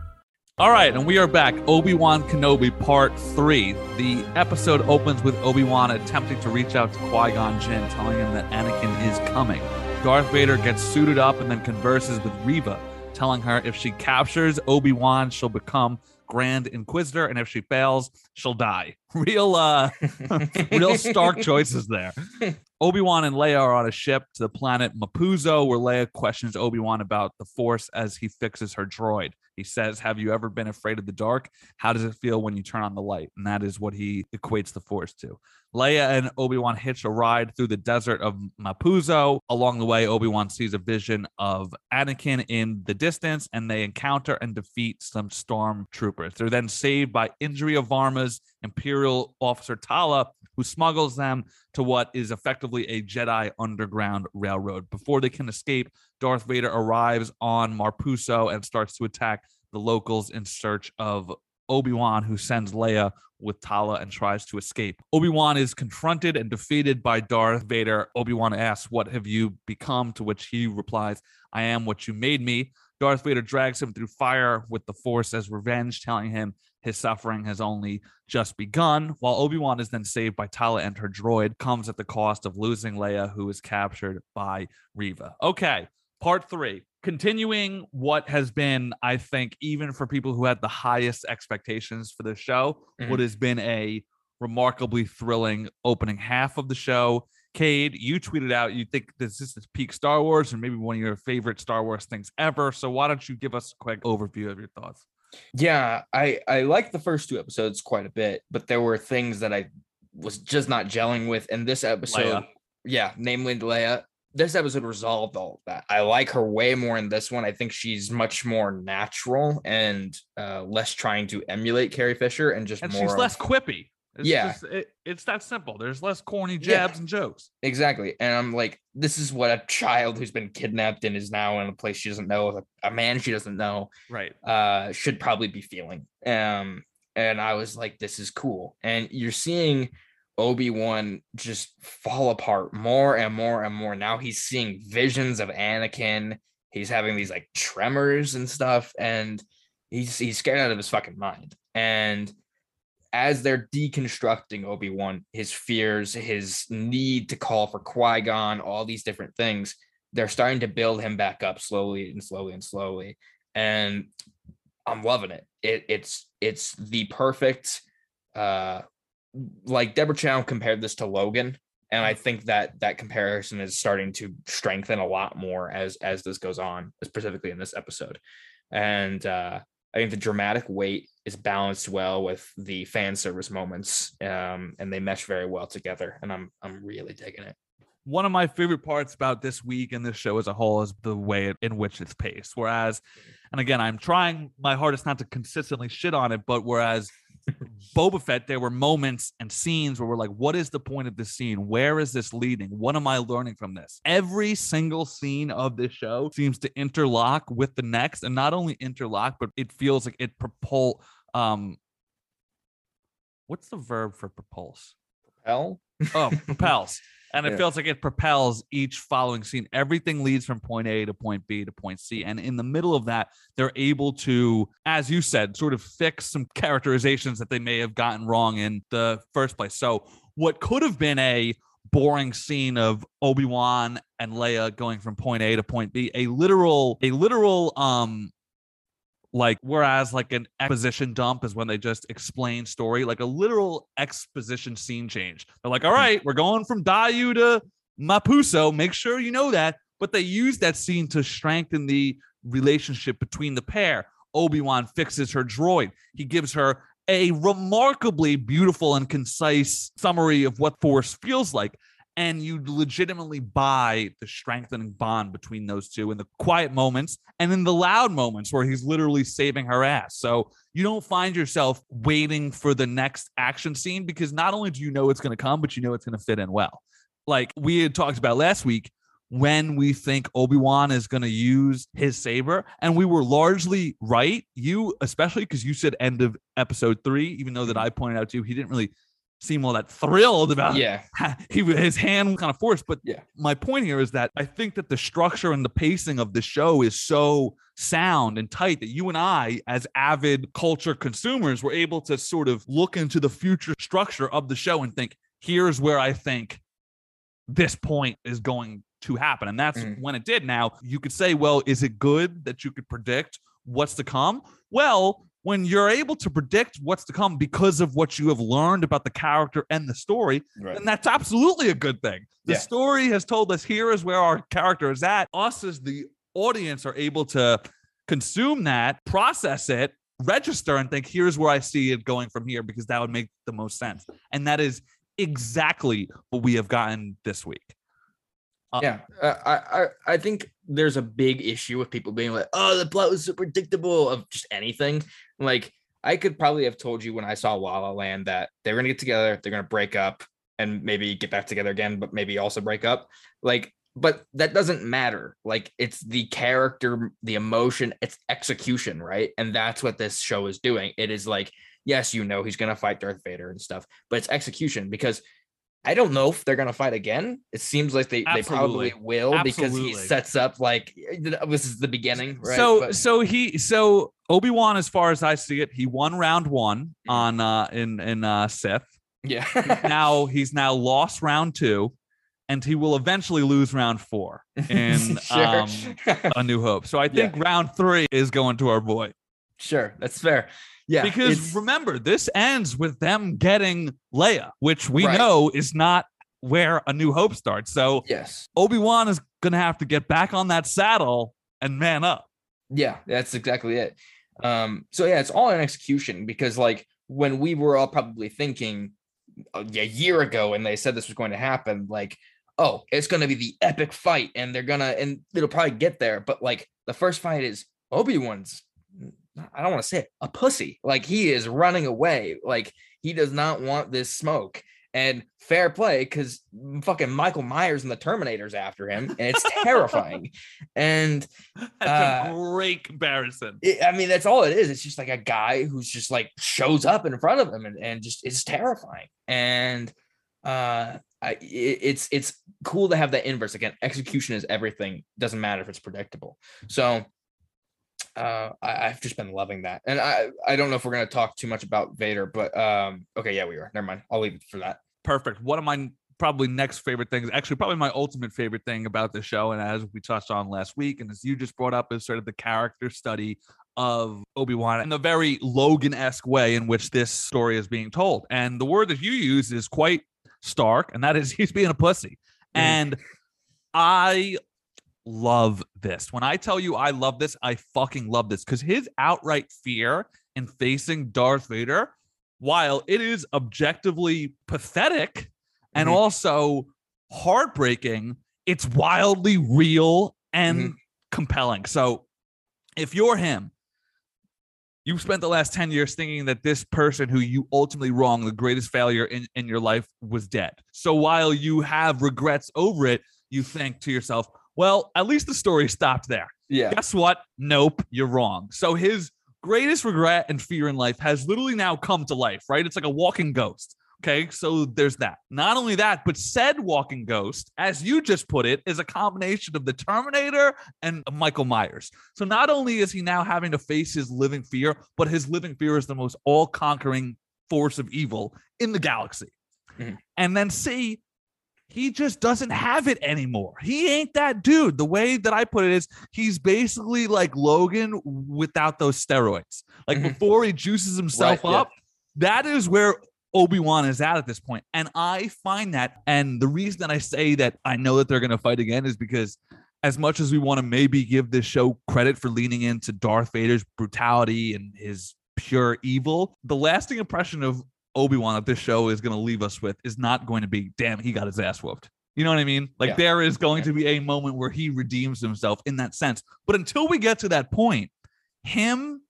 All right, and we are back. Obi Wan Kenobi Part 3. The episode opens with Obi Wan attempting to reach out to Qui Gon Jinn, telling him that Anakin is coming. Darth Vader gets suited up and then converses with Reva, telling her if she captures Obi Wan, she'll become Grand Inquisitor, and if she fails, she'll die. Real, uh, real stark choices there. Obi Wan and Leia are on a ship to the planet Mapuzo, where Leia questions Obi Wan about the Force as he fixes her droid. He says, Have you ever been afraid of the dark? How does it feel when you turn on the light? And that is what he equates the Force to. Leia and Obi Wan hitch a ride through the desert of Mapuzo. Along the way, Obi Wan sees a vision of Anakin in the distance, and they encounter and defeat some stormtroopers. They're then saved by Indira Varma's Imperial officer Tala, who smuggles them to what is effectively a Jedi underground railroad. Before they can escape, Darth Vader arrives on Mapuzo and starts to attack the locals in search of Obi Wan, who sends Leia with Tala and tries to escape. Obi Wan is confronted and defeated by Darth Vader. Obi Wan asks, What have you become? To which he replies, I am what you made me. Darth Vader drags him through fire with the Force as revenge, telling him his suffering has only just begun. While Obi Wan is then saved by Tala and her droid, comes at the cost of losing Leia, who is captured by Reva. Okay, part three. Continuing what has been, I think, even for people who had the highest expectations for the show, Mhm. what has been a remarkably thrilling opening half of the show. Cade, you tweeted out you think this is peak Star Wars and maybe one of your favorite Star Wars things ever. So why don't you give us a quick overview of your thoughts? Yeah, I I liked the first two episodes quite a bit, but there were things that I was just not gelling with. And this episode, Leia. yeah, namely Leia, this episode resolved all of that. I like her way more in this one. I think she's much more natural and uh, less trying to emulate Carrie Fisher and just And more she's of- less quippy. It's Yeah. just- it- it's that simple. There's less corny Yeah. jabs and jokes. Exactly. And I'm like, this is what a child who's been kidnapped and is now in a place she doesn't know, a, a man she doesn't know, Right. uh, should probably be feeling. Um, and I was like, this is cool. And you're seeing Obi-Wan just fall apart more and more and more. Now he's seeing visions of Anakin. He's having these like tremors and stuff, and he's he's scared out of his fucking mind. And as they're deconstructing Obi-Wan, his fears, his need to call for Qui-Gon, all these different things, they're starting to build him back up slowly and slowly and slowly. And I'm loving it. It it's it's the perfect uh like Deborah Chow compared this to Logan. And I think that that comparison is starting to strengthen a lot more as as this goes on, specifically in this episode. And uh I think the dramatic weight is balanced well with the fan service moments, um, and they mesh very well together. And I'm I'm really digging it. One of my favorite parts about this week and this show as a whole is the way in which it's paced. Whereas, and again, I'm trying my hardest not to consistently shit on it, but whereas Boba Fett, there were moments and scenes where we're like, what is the point of this scene? Where is this leading? What am I learning from this? Every single scene of this show seems to interlock with the next, and not only interlock, but it feels like it propul um what's the verb for propulse? Propel. Oh, propels. And it Yeah. feels like it propels each following scene. Everything leads from point A to point B to point C. And in the middle of that, they're able to, as you said, sort of fix some characterizations that they may have gotten wrong in the first place. So, what could have been a boring scene of Obi-Wan and Leia going from point A to point B, a literal, a literal um like whereas like an exposition dump is when they just explain story like a literal exposition scene change. They're like hmm. all right we're going from Daiyu to Mapuzo make sure you know that but they use that scene to strengthen the relationship between the pair. Obi-Wan fixes her droid. He gives her a remarkably beautiful and concise summary of what force feels like and you legitimately buy the strengthening bond between those two in the quiet moments and in the loud moments where he's literally saving her ass. So you don't find yourself waiting for the next action scene because not only do you know it's going to come, but you know it's going to fit in well. Like we had talked about last week when we think Obi-Wan is going to use his saber and we were largely right. You especially because you said end of episode 3 even though that mm-hmm. I pointed out to you he didn't really seem all that thrilled about yeah, he his hand kind of forced. But Yeah. my point here is that I think that the structure and the pacing of the show is so sound and tight that you and I, as avid culture consumers, were able to sort of look into the future structure of the show and think, here's where I think this point is going to happen. And that's Mhm. when it did. Now, you could say, well, is it good that you could predict what's to come? Well, when you're able to predict what's to come because of what you have learned about the character and the story, right. then that's absolutely a good thing. The Yeah. story has told us here is where our character is at. Us as the audience are able to consume that, process it, register, and think, here's where I see it going from here because that would make the most sense. And that is exactly what we have gotten this week. Uh, yeah, uh, I, I I think there's a big issue with people being like, "Oh, the plot was so predictable of just anything." Like, I could probably have told you when I saw La La Land that they're gonna get together, they're gonna break up, and maybe get back together again, but maybe also break up. Like, but that doesn't matter. Like, it's the character, the emotion, it's execution, right? And that's what this show is doing. It is like yes, you know he's gonna fight Darth Vader and stuff, but it's execution because I don't know if they're gonna fight again. It seems like they, they probably Absolutely. will because he sets up like this is the beginning, right? So But- so he so Obi Wan, as far as I see it, he won round one Mhm. on uh in in uh Sith. yeah, now he's now lost round two, and he will eventually lose round four in sure, um A New Hope. So I think round three is going to our boy. sure, that's fair. Yeah, because remember, this ends with them getting Leia, which we Right. know is not where A New Hope starts. So yes, Obi Wan is gonna have to get back on that saddle and man up. Yeah, that's exactly it. Um, so yeah, it's all in execution because like when we were all probably thinking uh, a year ago and they said this was going to happen, like, oh, it's gonna be the epic fight and they're gonna and it'll probably get there. But like the first fight is Obi-Wan's I don't want to say it, a pussy. Like he is running away. Like he does not want this smoke. And fair play, because fucking Michael Myers and the Terminator's after him, and it's terrifying. And That's a Uh, great comparison. it, I mean, that's all it is. It's just like a guy who's just like shows up in front of him and, and just it's terrifying. And uh I, it, it's it's cool to have that inverse again. Execution is everything. Doesn't matter if it's predictable. So uh I, I've just been loving that. And I I don't know if we're gonna talk too much about Vader, but um okay, yeah, we are. Never mind. I'll leave it for that. Perfect. One of my probably next favorite things, actually, probably my ultimate favorite thing about the show, and as we touched on last week, and as you just brought up, is sort of the character study of Obi Wan and the very Logan esque way in which this story is being told. And the word that you use is quite stark, and that is he's being a pussy. Mhm. And I love this. When I tell you I love this, I fucking love this because his outright fear in facing Darth Vader, while it is objectively pathetic and Mhm. also heartbreaking, it's wildly real and Mhm. compelling. So if you're him, you've spent the last 10 years thinking that this person who you ultimately wronged, the greatest failure in, in your life, was dead. So while you have regrets over it, you think to yourself, well, at least the story stopped there. Yeah. Guess what? Nope, you're wrong. So his greatest regret and fear in life has literally now come to life, right? It's like a walking ghost. Okay, so there's that. Not only that, but said walking ghost, as you just put it, is a combination of the Terminator and Michael Myers. So not only is he now having to face his living fear, but his living fear is the most all conquering force of evil in the galaxy. Mhm. And then C, he just doesn't have it anymore. He ain't that dude. The way that I put it is he's basically like Logan without those steroids. Like Mhm. before he juices himself Right, yeah. up, that is where Obi-Wan is at at this point. And I find that and the reason that I say that I know that they're going to fight again is because as much as we want to maybe give this show credit for leaning into Darth Vader's brutality and his pure evil, the lasting impression of Obi-Wan that this show is going to leave us with is not going to be damn he got his ass whooped. You know what I mean? Like Yeah. there is going to be a moment where he redeems himself in that sense. But until we get to that point, him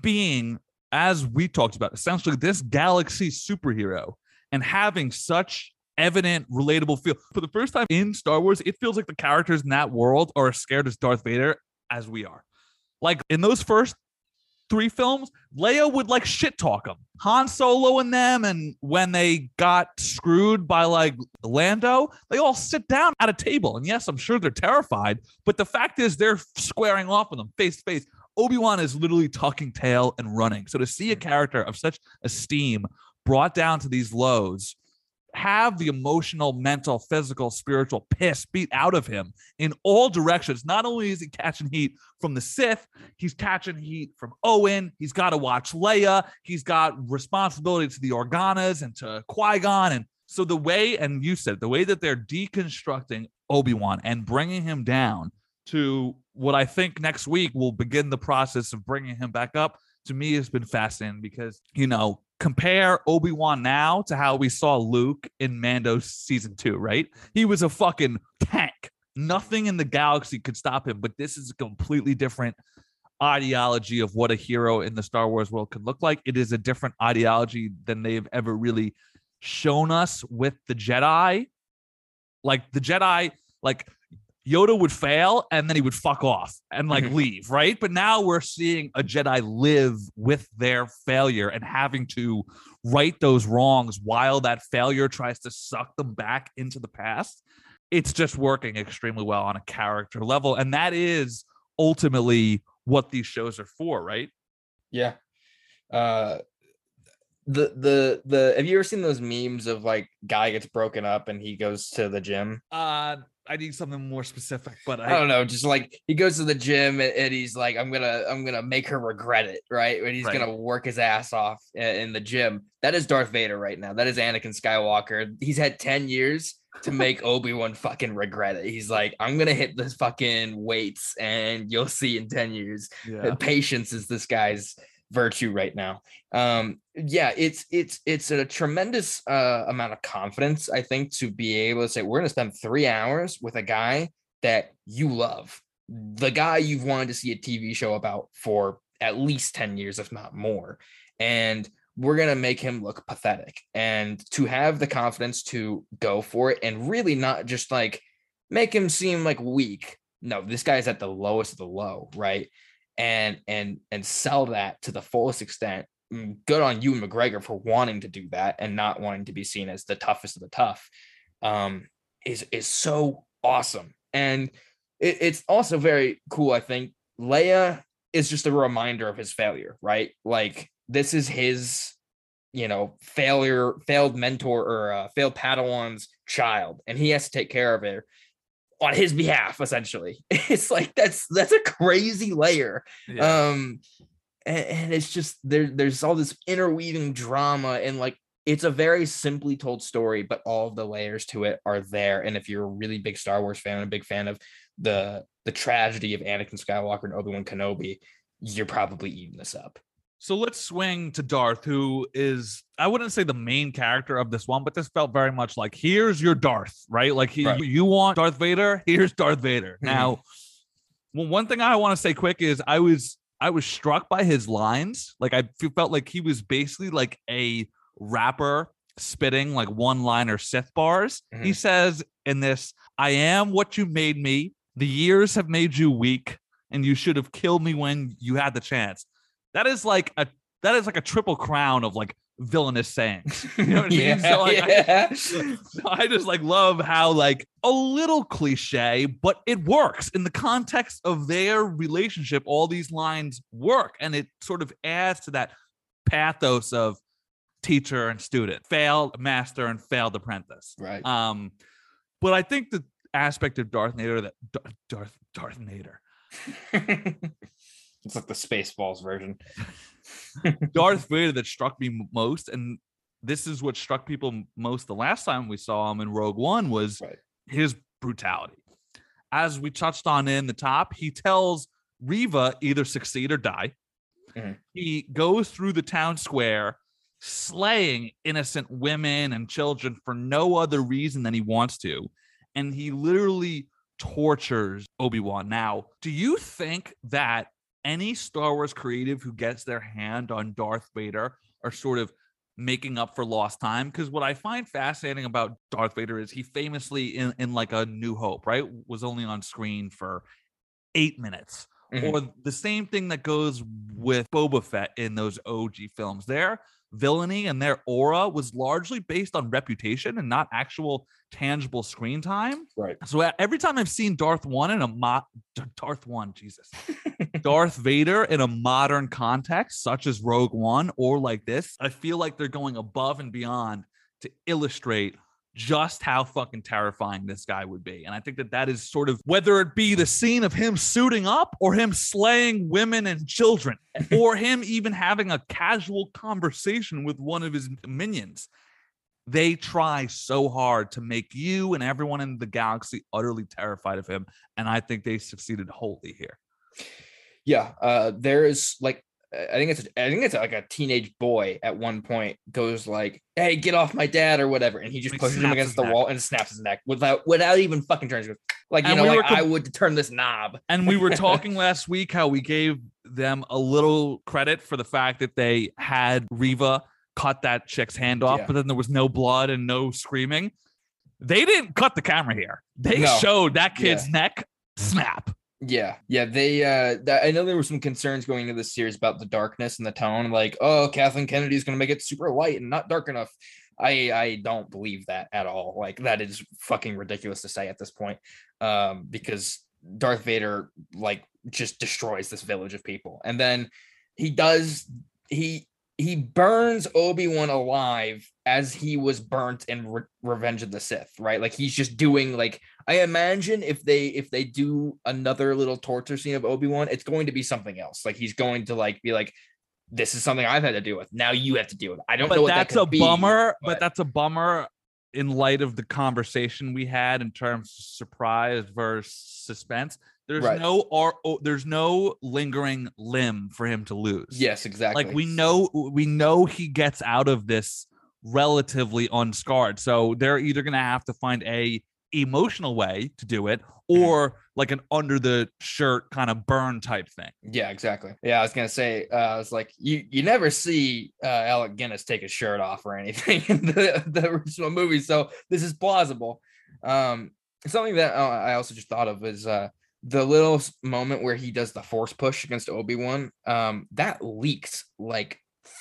being as we talked about essentially this galaxy superhero and having such evident relatable feel for the first time in Star Wars it feels like the characters in that world are as scared as Darth Vader as we are. Like in those first three films, Leia would like shit talk them, Han Solo and them, and when they got screwed by like Lando, they all sit down at a table. And yes, I'm sure they're terrified, but the fact is they're squaring off with them face to face. Obi Wan is literally tucking tail and running. So to see a mm. character of such esteem brought down to these lows, have the emotional, mental, physical, spiritual piss beat out of him in all directions. Not only is he catching heat from the Sith, he's catching heat from Owen. He's got to watch Leia. He's got responsibility to the Organas and to Qui Gon. And so the way, and you said the way that they're deconstructing Obi Wan and bringing him down to what I think next week will begin the process of bringing him back up to me has been fascinating because you know compare Obi-Wan now to how we saw Luke in Mando season 2 right? He was a fucking tank. Nothing in the galaxy could stop him but this is a completely different ideology of what a hero in the Star Wars world could look like. It is a different ideology than they've ever really shown us with the Jedi. Like the Jedi like Yoda would fail and then he would fuck off and like Mhm. leave, right? But now we're seeing a Jedi live with their failure and having to right those wrongs while that failure tries to suck them back into the past. It's just working extremely well on a character level. And that is ultimately what these shows are for, right? Yeah. Uh the the the have you ever seen those memes of like guy gets broken up and he goes to the gym? Uh I need something more specific, but I I, don't know, just like he goes to the gym and, and he's like, I'm gonna I'm gonna make her regret it, right? And he's Right. gonna work his ass off in the gym. That is Darth Vader right now. That is Anakin Skywalker. He's had 10 years to make Obi-Wan fucking regret it. He's like, I'm gonna hit this fucking weights and you'll see in 10 years. yeah. Patience is this guy's virtue right now. Um yeah it's it's it's a tremendous uh amount of confidence i think to be able to say we're going to spend three hours with a guy that you love the guy you've wanted to see a tv show about for at least 10 years if not more. And we're going to make him look pathetic. And to have the confidence to go for it and really not just like make him seem like weak. No this guy's at the lowest of the low right and and and sell that to the fullest extent. Mm, Good on you, Ewan McGregor, for wanting to do that and not wanting to be seen as the toughest of the tough. Um, is is so awesome, and it, it's also very cool. I think Leia is just a reminder of his failure, right? Like this is his, you know, failure, failed mentor or uh, failed Padawan's child, and he has to take care of it on his behalf essentially. It's like that's that's a crazy layer. Yeah. um and, and it's just there there's all this interweaving drama and like it's a very simply told story but all of the layers to it are there. And if you're a really big star wars fan and a big fan of the the tragedy of anakin skywalker and obi-wan kenobi you're probably eating this up So let's swing to Darth, who is, I wouldn't say the main character of this one, but this felt very much like here's your Darth, right? Like he, Right. you want Darth Vader, here's Darth Vader. Now, well, one thing I want to say quick is I was I was struck by his lines. Like I felt like he was basically like a rapper spitting like one-liner Sith bars. He Mhm. says in this, "I am what you made me. The years have made you weak, and you should have killed me when you had the chance." That is like a that is like a triple crown of like villainous sayings. You know what I mean? So, like, I- yeah. I just like love how like a little cliche, but it works in the context of their relationship. All these lines work, and it sort of adds to that pathos of teacher and student, failed master and failed apprentice. right Um, but I think the aspect of Darth Vader that Dar- Darth Darth Vader, it's like the spaceballs version Darth Vader that struck me most, and this is what struck people most the last time we saw him in Rogue One was Right. his brutality. As we touched on in the top, he tells Reva either succeed or die. Mhm. He goes through the town square, slaying innocent women and children for no other reason than he wants to. And he literally tortures Obi-Wan. Now, do you think that any Star Wars creative who gets their hand on Darth Vader are sort of making up for lost time? Because what I find fascinating about Darth Vader is he famously in, in like a New Hope, right, was only on screen for eight minutes. Mhm. Or the same thing that goes with Boba Fett in those OG films. Their villainy and their aura was largely based on reputation and not actual tangible screen time. right So every time I've seen Darth One in a mo- Darth One, Jesus, Darth Vader in a modern context, such as Rogue One or like this, I feel like they're going above and beyond to illustrate just how fucking terrifying this guy would be. And I think that that is sort of whether it be the scene of him suiting up or him slaying women and children or him even having a casual conversation with one of his minions. They try so hard to make you and everyone in the galaxy utterly terrified of him. And I think they succeeded wholly here. yeah uh there is like i think it's i think it's like a teenage boy at one point goes like hey get off my dad or whatever and he just He pushes him against the neck. wall and snaps his neck without without even fucking turning like you And know we like com- i would turn this knob And we were talking last week how we gave them a little credit for the fact that they had Reva cut that chick's hand off, Yeah. but then there was no blood and no screaming. They didn't cut the camera here. They No. showed that kid's neck snap. Yeah, yeah. They uh that, I know there were some concerns going into this series about the darkness and the tone, like, oh, Kathleen Kennedy is gonna make it super light and not dark enough. I I don't believe that at all. Like that is fucking ridiculous to say at this point. Um, because Darth Vader like just destroys this village of people. And then he does he he burns Obi-Wan alive as he was burnt in Re- Revenge of the Sith, right? Like he's just doing like I imagine if they if they do another little torture scene of Obi-Wan, it's going to be something else. Like he's going to like be like this is something I've had to deal with. Now you have to deal with. It. I don't know But what that's that a be, bummer. but- But that's a bummer in light of the conversation we had in terms of surprise versus suspense. There's Right. no or oh, there's no lingering limb for him to lose. Yes, exactly. like we know we know he gets out of this relatively unscarred so they're either going to have to find a emotional way to do it Mm-hmm. or like an under the shirt kind of burn type thing Yeah, exactly. Yeah, I was gonna say, uh, I was like, you you never see uh, Alec Guinness take his shirt off or anything in the, the original movie, so this is plausible. Um, something that uh, I also just thought of is uh, the little moment where he does the force push against Obi Wan. Um, that leaked like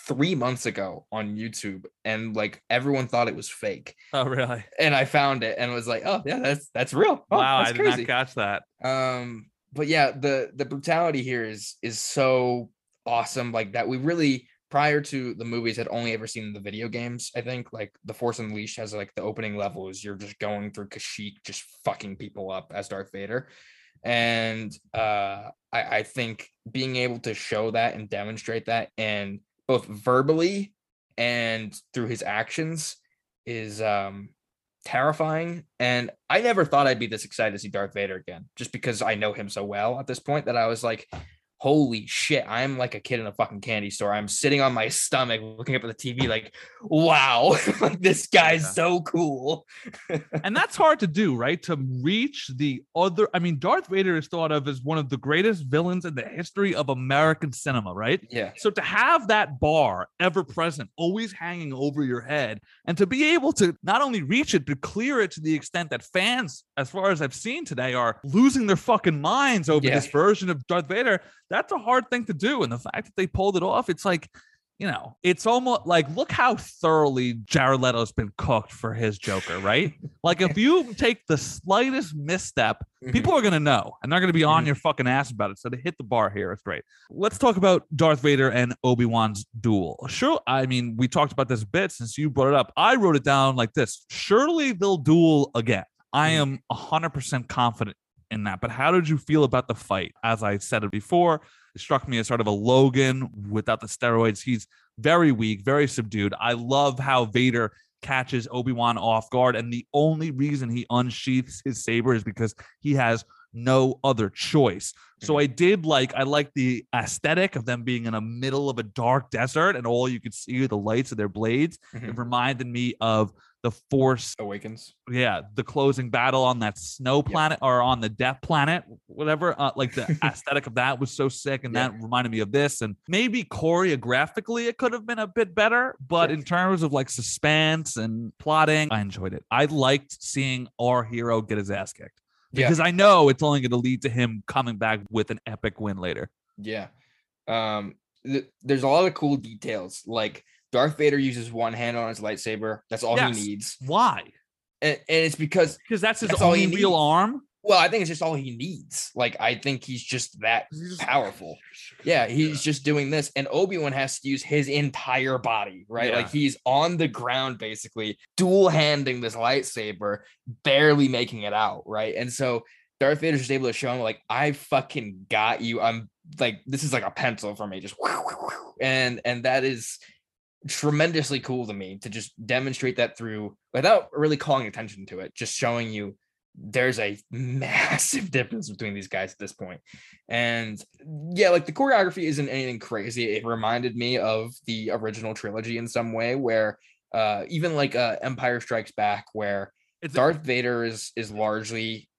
three months ago on YouTube, and like everyone thought it was fake. oh really And I found it and was like, oh yeah, that's that's real. Oh, wow that's i did crazy not catch that um but yeah the the brutality here is is so awesome like that we really prior to the movies had only ever seen the video games i think like the force unleashed has like the opening level is you're just going through kashyyyk just fucking people up as darth vader and uh i i think being able to show that and demonstrate that and both verbally and through his actions is um terrifying. And I never thought I'd be this excited to see Darth Vader again, just because I know him so well at this point that I was like, holy shit, I'm like a kid in a fucking candy store. I'm sitting on my stomach looking up at the TV, like, wow, like this guy's Yeah. so cool. and that's hard to do right to reach the other i mean darth vader is thought of as one of the greatest villains in the history of american cinema right Yeah. So to have that bar ever present, always hanging over your head, and to be able to not only reach it, but clear it to the extent that fans, as far as I've seen today, are losing their fucking minds over Yeah. this version of Darth Vader, that's a hard thing to do. And the fact that they pulled it off, it's like, you know, it's almost like look how thoroughly Jared Leto's been cooked for his Joker, right? like if you take the slightest misstep, Mhm. people are gonna know and they're gonna be on Mhm. your fucking ass about it. So to hit the bar here, it's great. Let's talk about Darth Vader and Obi Wan's duel. Sure, I mean we talked about this a bit since you brought it up. I wrote it down like this: Surely they'll duel again. I Mhm. am hundred percent confident in that. But how did you feel about the fight? As I said it before, it struck me as sort of a Logan without the steroids. He's very weak, very subdued. I love how Vader catches Obi-Wan off guard and the only reason he unsheaths his saber is because he has no other choice. So I did like I like the aesthetic of them being in the middle of a dark desert and all you could see are the lights of their blades. It Mhm. reminded me of the Force Awakens. yeah the closing battle on that snow planet or on the death planet whatever uh, like the aesthetic of that was so sick and Yeah. that reminded me of this and maybe choreographically it could have been a bit better but in terms of like suspense and plotting i enjoyed it i liked seeing our hero get his ass kicked because i know it's only going to lead to him coming back with an epic win later Yeah. Um, th- there's a lot of cool details. Like Darth Vader uses one hand on his lightsaber. That's all Yes. he needs. why And, and it's because because that's his That's only real arm well, I think it's just all he needs. Like I think he's just that powerful. Yeah, he's just doing this, and Obi Wan has to use his entire body, right? Like he's on the ground, basically dual handing this lightsaber, barely making it out, right? And so Darth Vader's just able to show him, like, I fucking got you. I'm like, this is like a pencil for me, just and and that is tremendously cool to me to just demonstrate that through without really calling attention to it, just showing you there's a massive difference between these guys at this point. And yeah, like the choreography isn't anything crazy. It reminded me of the original trilogy in some way, where uh even like uh Empire Strikes Back, where it's Darth Vader is is largely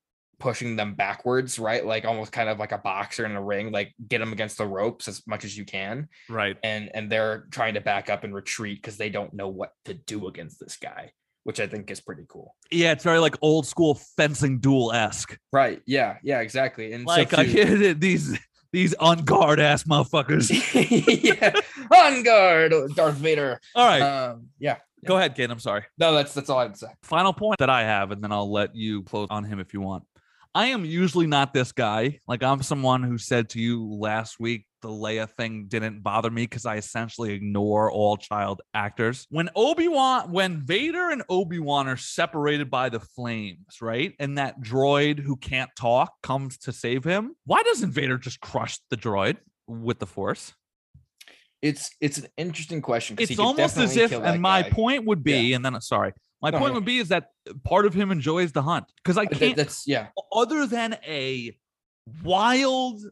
pushing them backwards, right? Like almost kind of like a boxer in a ring, like get them against the ropes as much as you can right and and they're trying to back up and retreat because they don't know what to do against this guy which I think is pretty cool. Yeah, it's very like old school fencing duel esque. Right. Yeah. Yeah. Exactly. And Like so I too- these these on guard ass motherfuckers. yeah. On guard, Darth Vader. All right, Um, yeah. go ahead, Cade. I'm sorry. No, that's that's all I'd say. Final point that I have, and then I'll let you close on him if you want. I am usually not this guy. Like I'm someone who said to you last week the Leia thing didn't bother me because I essentially ignore all child actors. When Obi-Wan, when Vader and Obi-Wan are separated by the flames, right? And that droid who can't talk comes to save him. Why doesn't Vader just crush the droid with the force? It's it's an interesting question. it's almost as if and my point would be and then sorry my point would be is that part of him enjoys the hunt because i can't That's yeah. other than a wild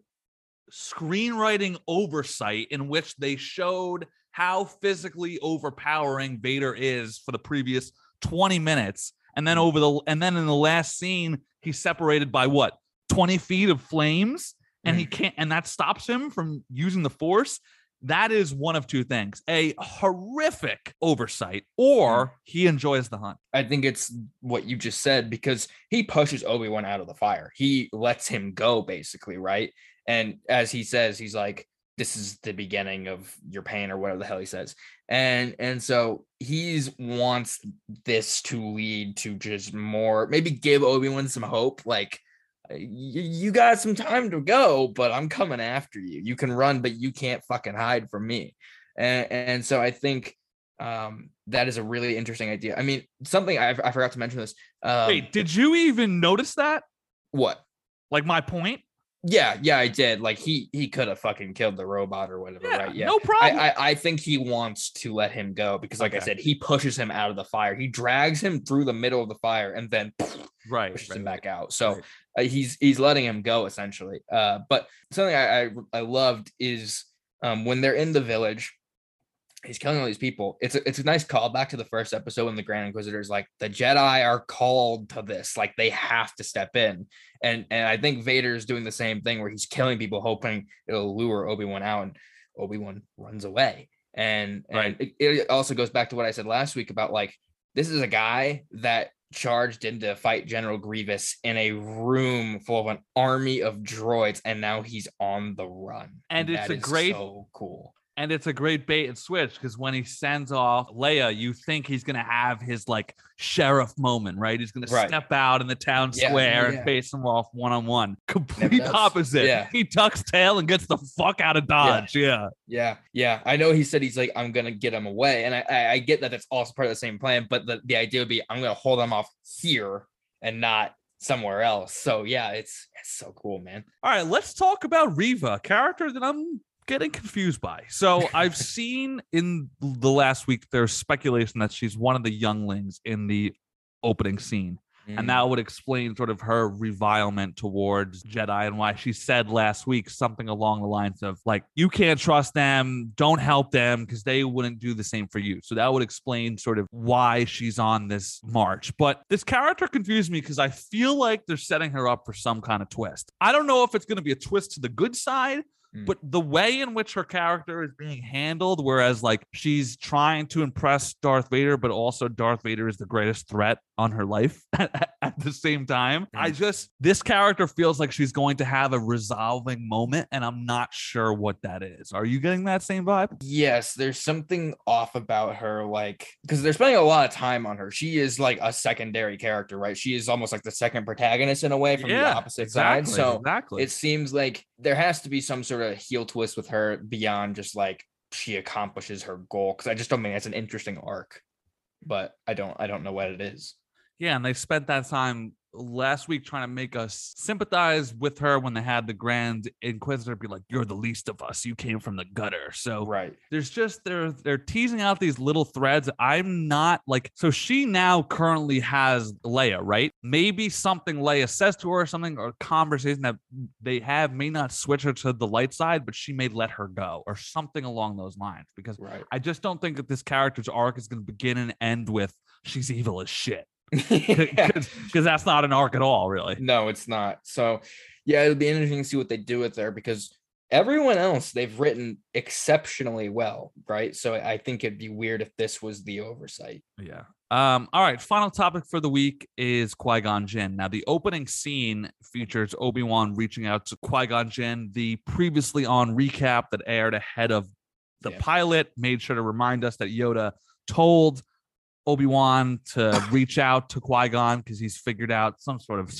screenwriting oversight in which they showed how physically overpowering vader is for the previous 20 minutes and then over the and then in the last scene he's separated by what 20 feet of flames? And he can't and that stops him from using the force that is one of two things a horrific oversight mm. or he enjoys the hunt I think it's what you just said because he pushes Obi Wan out of the fire. He lets him go, basically, right? And as he says, he's like, "This is the beginning of your pain," or whatever the hell he says. And and so he's wants this to lead to just more, maybe give Obi Wan some hope, like. You, got some time to go, but I'm coming after you. You can run, but you can't fucking hide from me. And, and so I think um that is a really interesting idea. I mean something i, I forgot to mention this um wait did you even notice that? What? Like my point? Yeah yeah i did. Like he he could have fucking killed the robot or whatever yeah, right? Yeah. no I, problem. I i think he wants to let him go because like i said he pushes him out of the fire. He drags him through the middle of the fire and then right, pushes right, him back out. So he's he's letting him go essentially. Uh but something i i, I loved is um when they're in the village he's killing all these people. It's a, it's a nice callback to the first episode when the grand inquisitor is like the jedi are called to this. Like they have to step in. And and i think vader is doing the same thing where he's killing people hoping it'll lure obi-wan out and obi-wan runs away. And and Right. it, it also goes back to what i said last week about like this is a guy that charged in to fight General Grievous in a room full of an army of droids, and now he's on the run. And it's that a great- so cool. And it's a great bait and switch because when he sends off Leia, you think he's gonna have his like sheriff moment, right? He's gonna step out in the town Yeah, square yeah, and face him off one on one. Complete does. opposite. Yeah. He tucks tail and gets the fuck out of Dodge. Yeah. Yeah, yeah. I know he said he's like, I'm gonna get him away, and I I, I get that that's also part of the same plan, but the, the idea would be I'm gonna hold him off here and not somewhere else. So yeah, it's it's so cool, man. All right, let's talk about Reva, a character that I'm getting confused by. So I've seen in the last week there's speculation that she's one of the younglings in the opening scene. Mm. And that would explain sort of her revilement towards Jedi and why she said last week something along the lines of like, you can't trust them, don't help them because they wouldn't do the same for you. So that would explain sort of why she's on this march. But this character confused me because I feel like they're setting her up for some kind of twist. I don't know if it's going to be a twist to the good side. Mm. But the way in which her character is being handled, whereas like she's trying to impress Darth Vader, but also Darth Vader is the greatest threat on her life at, at the same time. I just, this character feels like she's going to have a resolving moment, and I'm not sure what that is. Are you getting that same vibe? Yes, there's something off about her, like because they're spending a lot of time on her. She is like a secondary character, right? She is almost like the second protagonist in a way from the opposite side. So exactly. it seems like there has to be some sort of heel twist with her beyond just like she accomplishes her goal. Because I just don't think that's an interesting arc, but I don't I don't know what it is. Yeah, and they spent that time last week trying to make us sympathize with her when they had the Grand Inquisitor be like, "You're the least of us. You came from the gutter." So Right. there's just they're they're teasing out these little threads. I'm not like so she now currently has Leia, right? Maybe something Leia says to her, or something or a conversation that they have may not switch her to the light side, but she may let her go or something along those lines because Right. I just don't think that this character's arc is going to begin and end with she's evil as shit. because that's not an arc at all, really. No, it's not. So, yeah, it'll be interesting to see what they do with there because everyone else they've written exceptionally well, right? So I think it'd be weird if this was the oversight. Yeah. Um, all right, final topic for the week is Qui Gon Jinn. Now, the opening scene features Obi Wan reaching out to Qui Gon Jinn. The previously on recap that aired ahead of the Yeah. pilot made sure to remind us that Yoda told Obi Wan to reach out to Qui Gon because he's figured out some sort of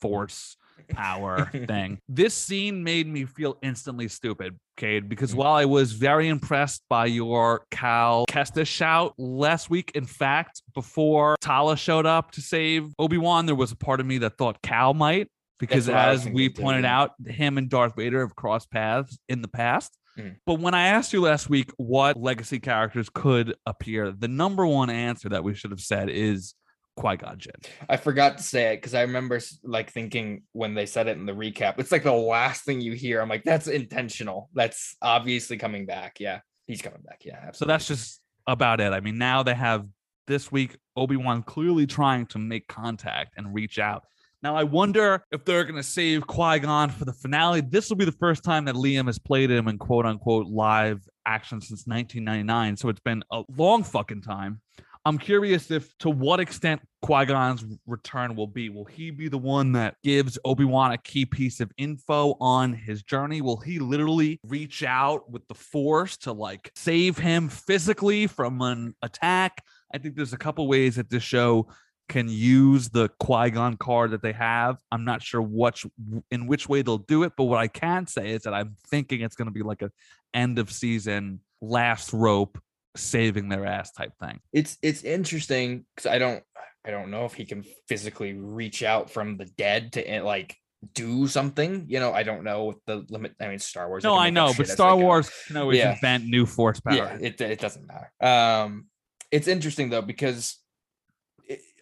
force power thing. This scene made me feel instantly stupid, Cade, because Mm. while I was very impressed by your Cal Kestis shout last week, in fact, before Tala showed up to save Obi Wan, there was a part of me that thought Cal might. Because That's what I was as we pointed out, him and Darth Vader have crossed paths in the past. Mm. But when I asked you last week what legacy characters could appear, the number one answer that we should have said is Qui Gon Jinn. I forgot to say it because I remember like thinking when they said it in the recap, it's like the last thing you hear. I'm like, that's intentional. That's obviously coming back. Yeah, he's coming back. Yeah, absolutely. So that's just about it. I mean, now they have this week Obi Wan clearly trying to make contact and reach out. Now, I wonder if they're going to save Qui Gon for the finale. This will be the first time that Liam has played him in quote unquote live action since 1999. So it's been a long fucking time. I'm curious if to what extent Qui Gon's return will be. Will he be the one that gives Obi Wan a key piece of info on his journey? Will he literally reach out with the Force to like save him physically from an attack? I think there's a couple ways that this show can use the Qui Gon card that they have. I'm not sure which in which way they'll do it, but what I can say is that I'm thinking it's going to be like a end of season last rope saving their ass type thing. it's it's interesting because I don't I don't know if he can physically reach out from the dead to eh, like do something. You know, I don't know what the limit. I mean, Star Wars. No, I know, but Star. Wars can always Yeah. invent new force power. Yeah, it it doesn't matter. Um, it's interesting though because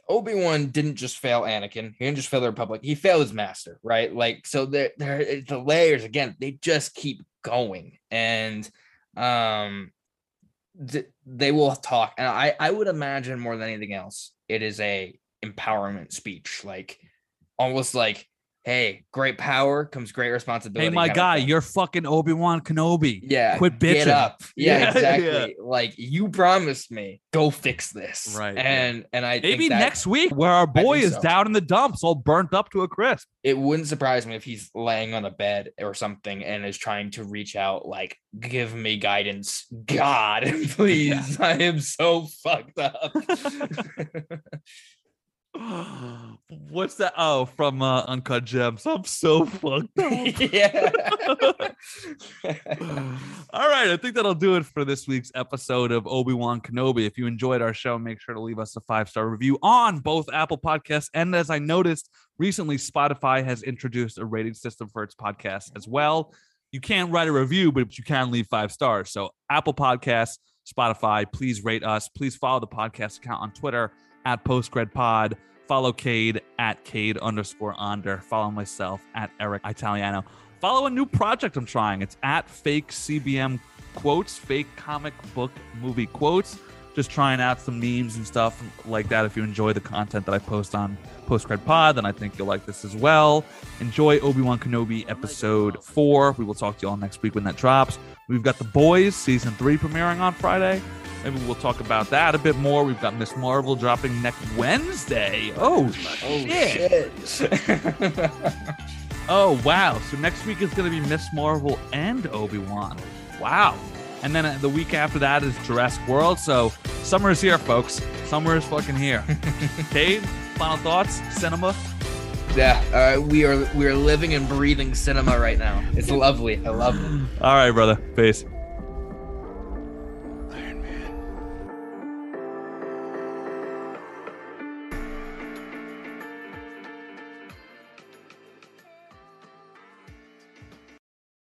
Obi Wan didn't just fail Anakin. He didn't just fail the Republic. He failed his master, right? Like so, there there the layers again. They just keep going, and um, th- they will talk. And I I would imagine more than anything else, it is a empowerment speech, like almost like, hey, great power comes great responsibility. Hey, my guy, you're fucking Obi Wan Kenobi. Yeah. Quit Get bitching. up. Yeah, Yeah, exactly. yeah. Like you promised me, go fix this. Right, yeah. And and I Maybe think that next week, where our boy is so. down in the dumps, all burnt up to a crisp. it wouldn't surprise me if he's laying on a bed or something and is trying to reach out, like, give me guidance. God, please. I am so fucked up. What's that? Oh, from uh, Uncut Gems. I'm so fucked up. yeah. All right, I think that'll do it for this week's episode of Obi Wan Kenobi. If you enjoyed our show, make sure to leave us a five star review on both Apple Podcasts and, as I noticed recently, Spotify has introduced a rating system for its podcast as well. You can't write a review, but you can leave five stars. So, Apple Podcasts, Spotify, please rate us. Please follow the podcast account on Twitter at PostcredPod. Follow Cade at Cade underscore Onder. Follow myself at Eric Italiano. Follow a new project I'm trying. It's at fake CBM quotes, fake comic book movie quotes. Just trying out some memes and stuff like that. If you enjoy the content that I post on Postcred Pod, then I think you'll like this as well. Enjoy Obi Wan Kenobi episode four. We will talk to you all next week when that drops. We've got The Boys season three premiering on Friday. Maybe we'll talk about that a bit more. We've got Miss Marvel dropping next Wednesday. Oh, Oh shit. shit. Oh, wow. So next week is going to be Miss Marvel and Obi Wan. Wow. And then uh, the week after that is Jurassic World. So summer is here, folks. Summer is fucking here. Cade, final thoughts? Cinema? yeah. Uh, we are we are living and breathing cinema right now. It's lovely. I love it. All right, brother. Peace.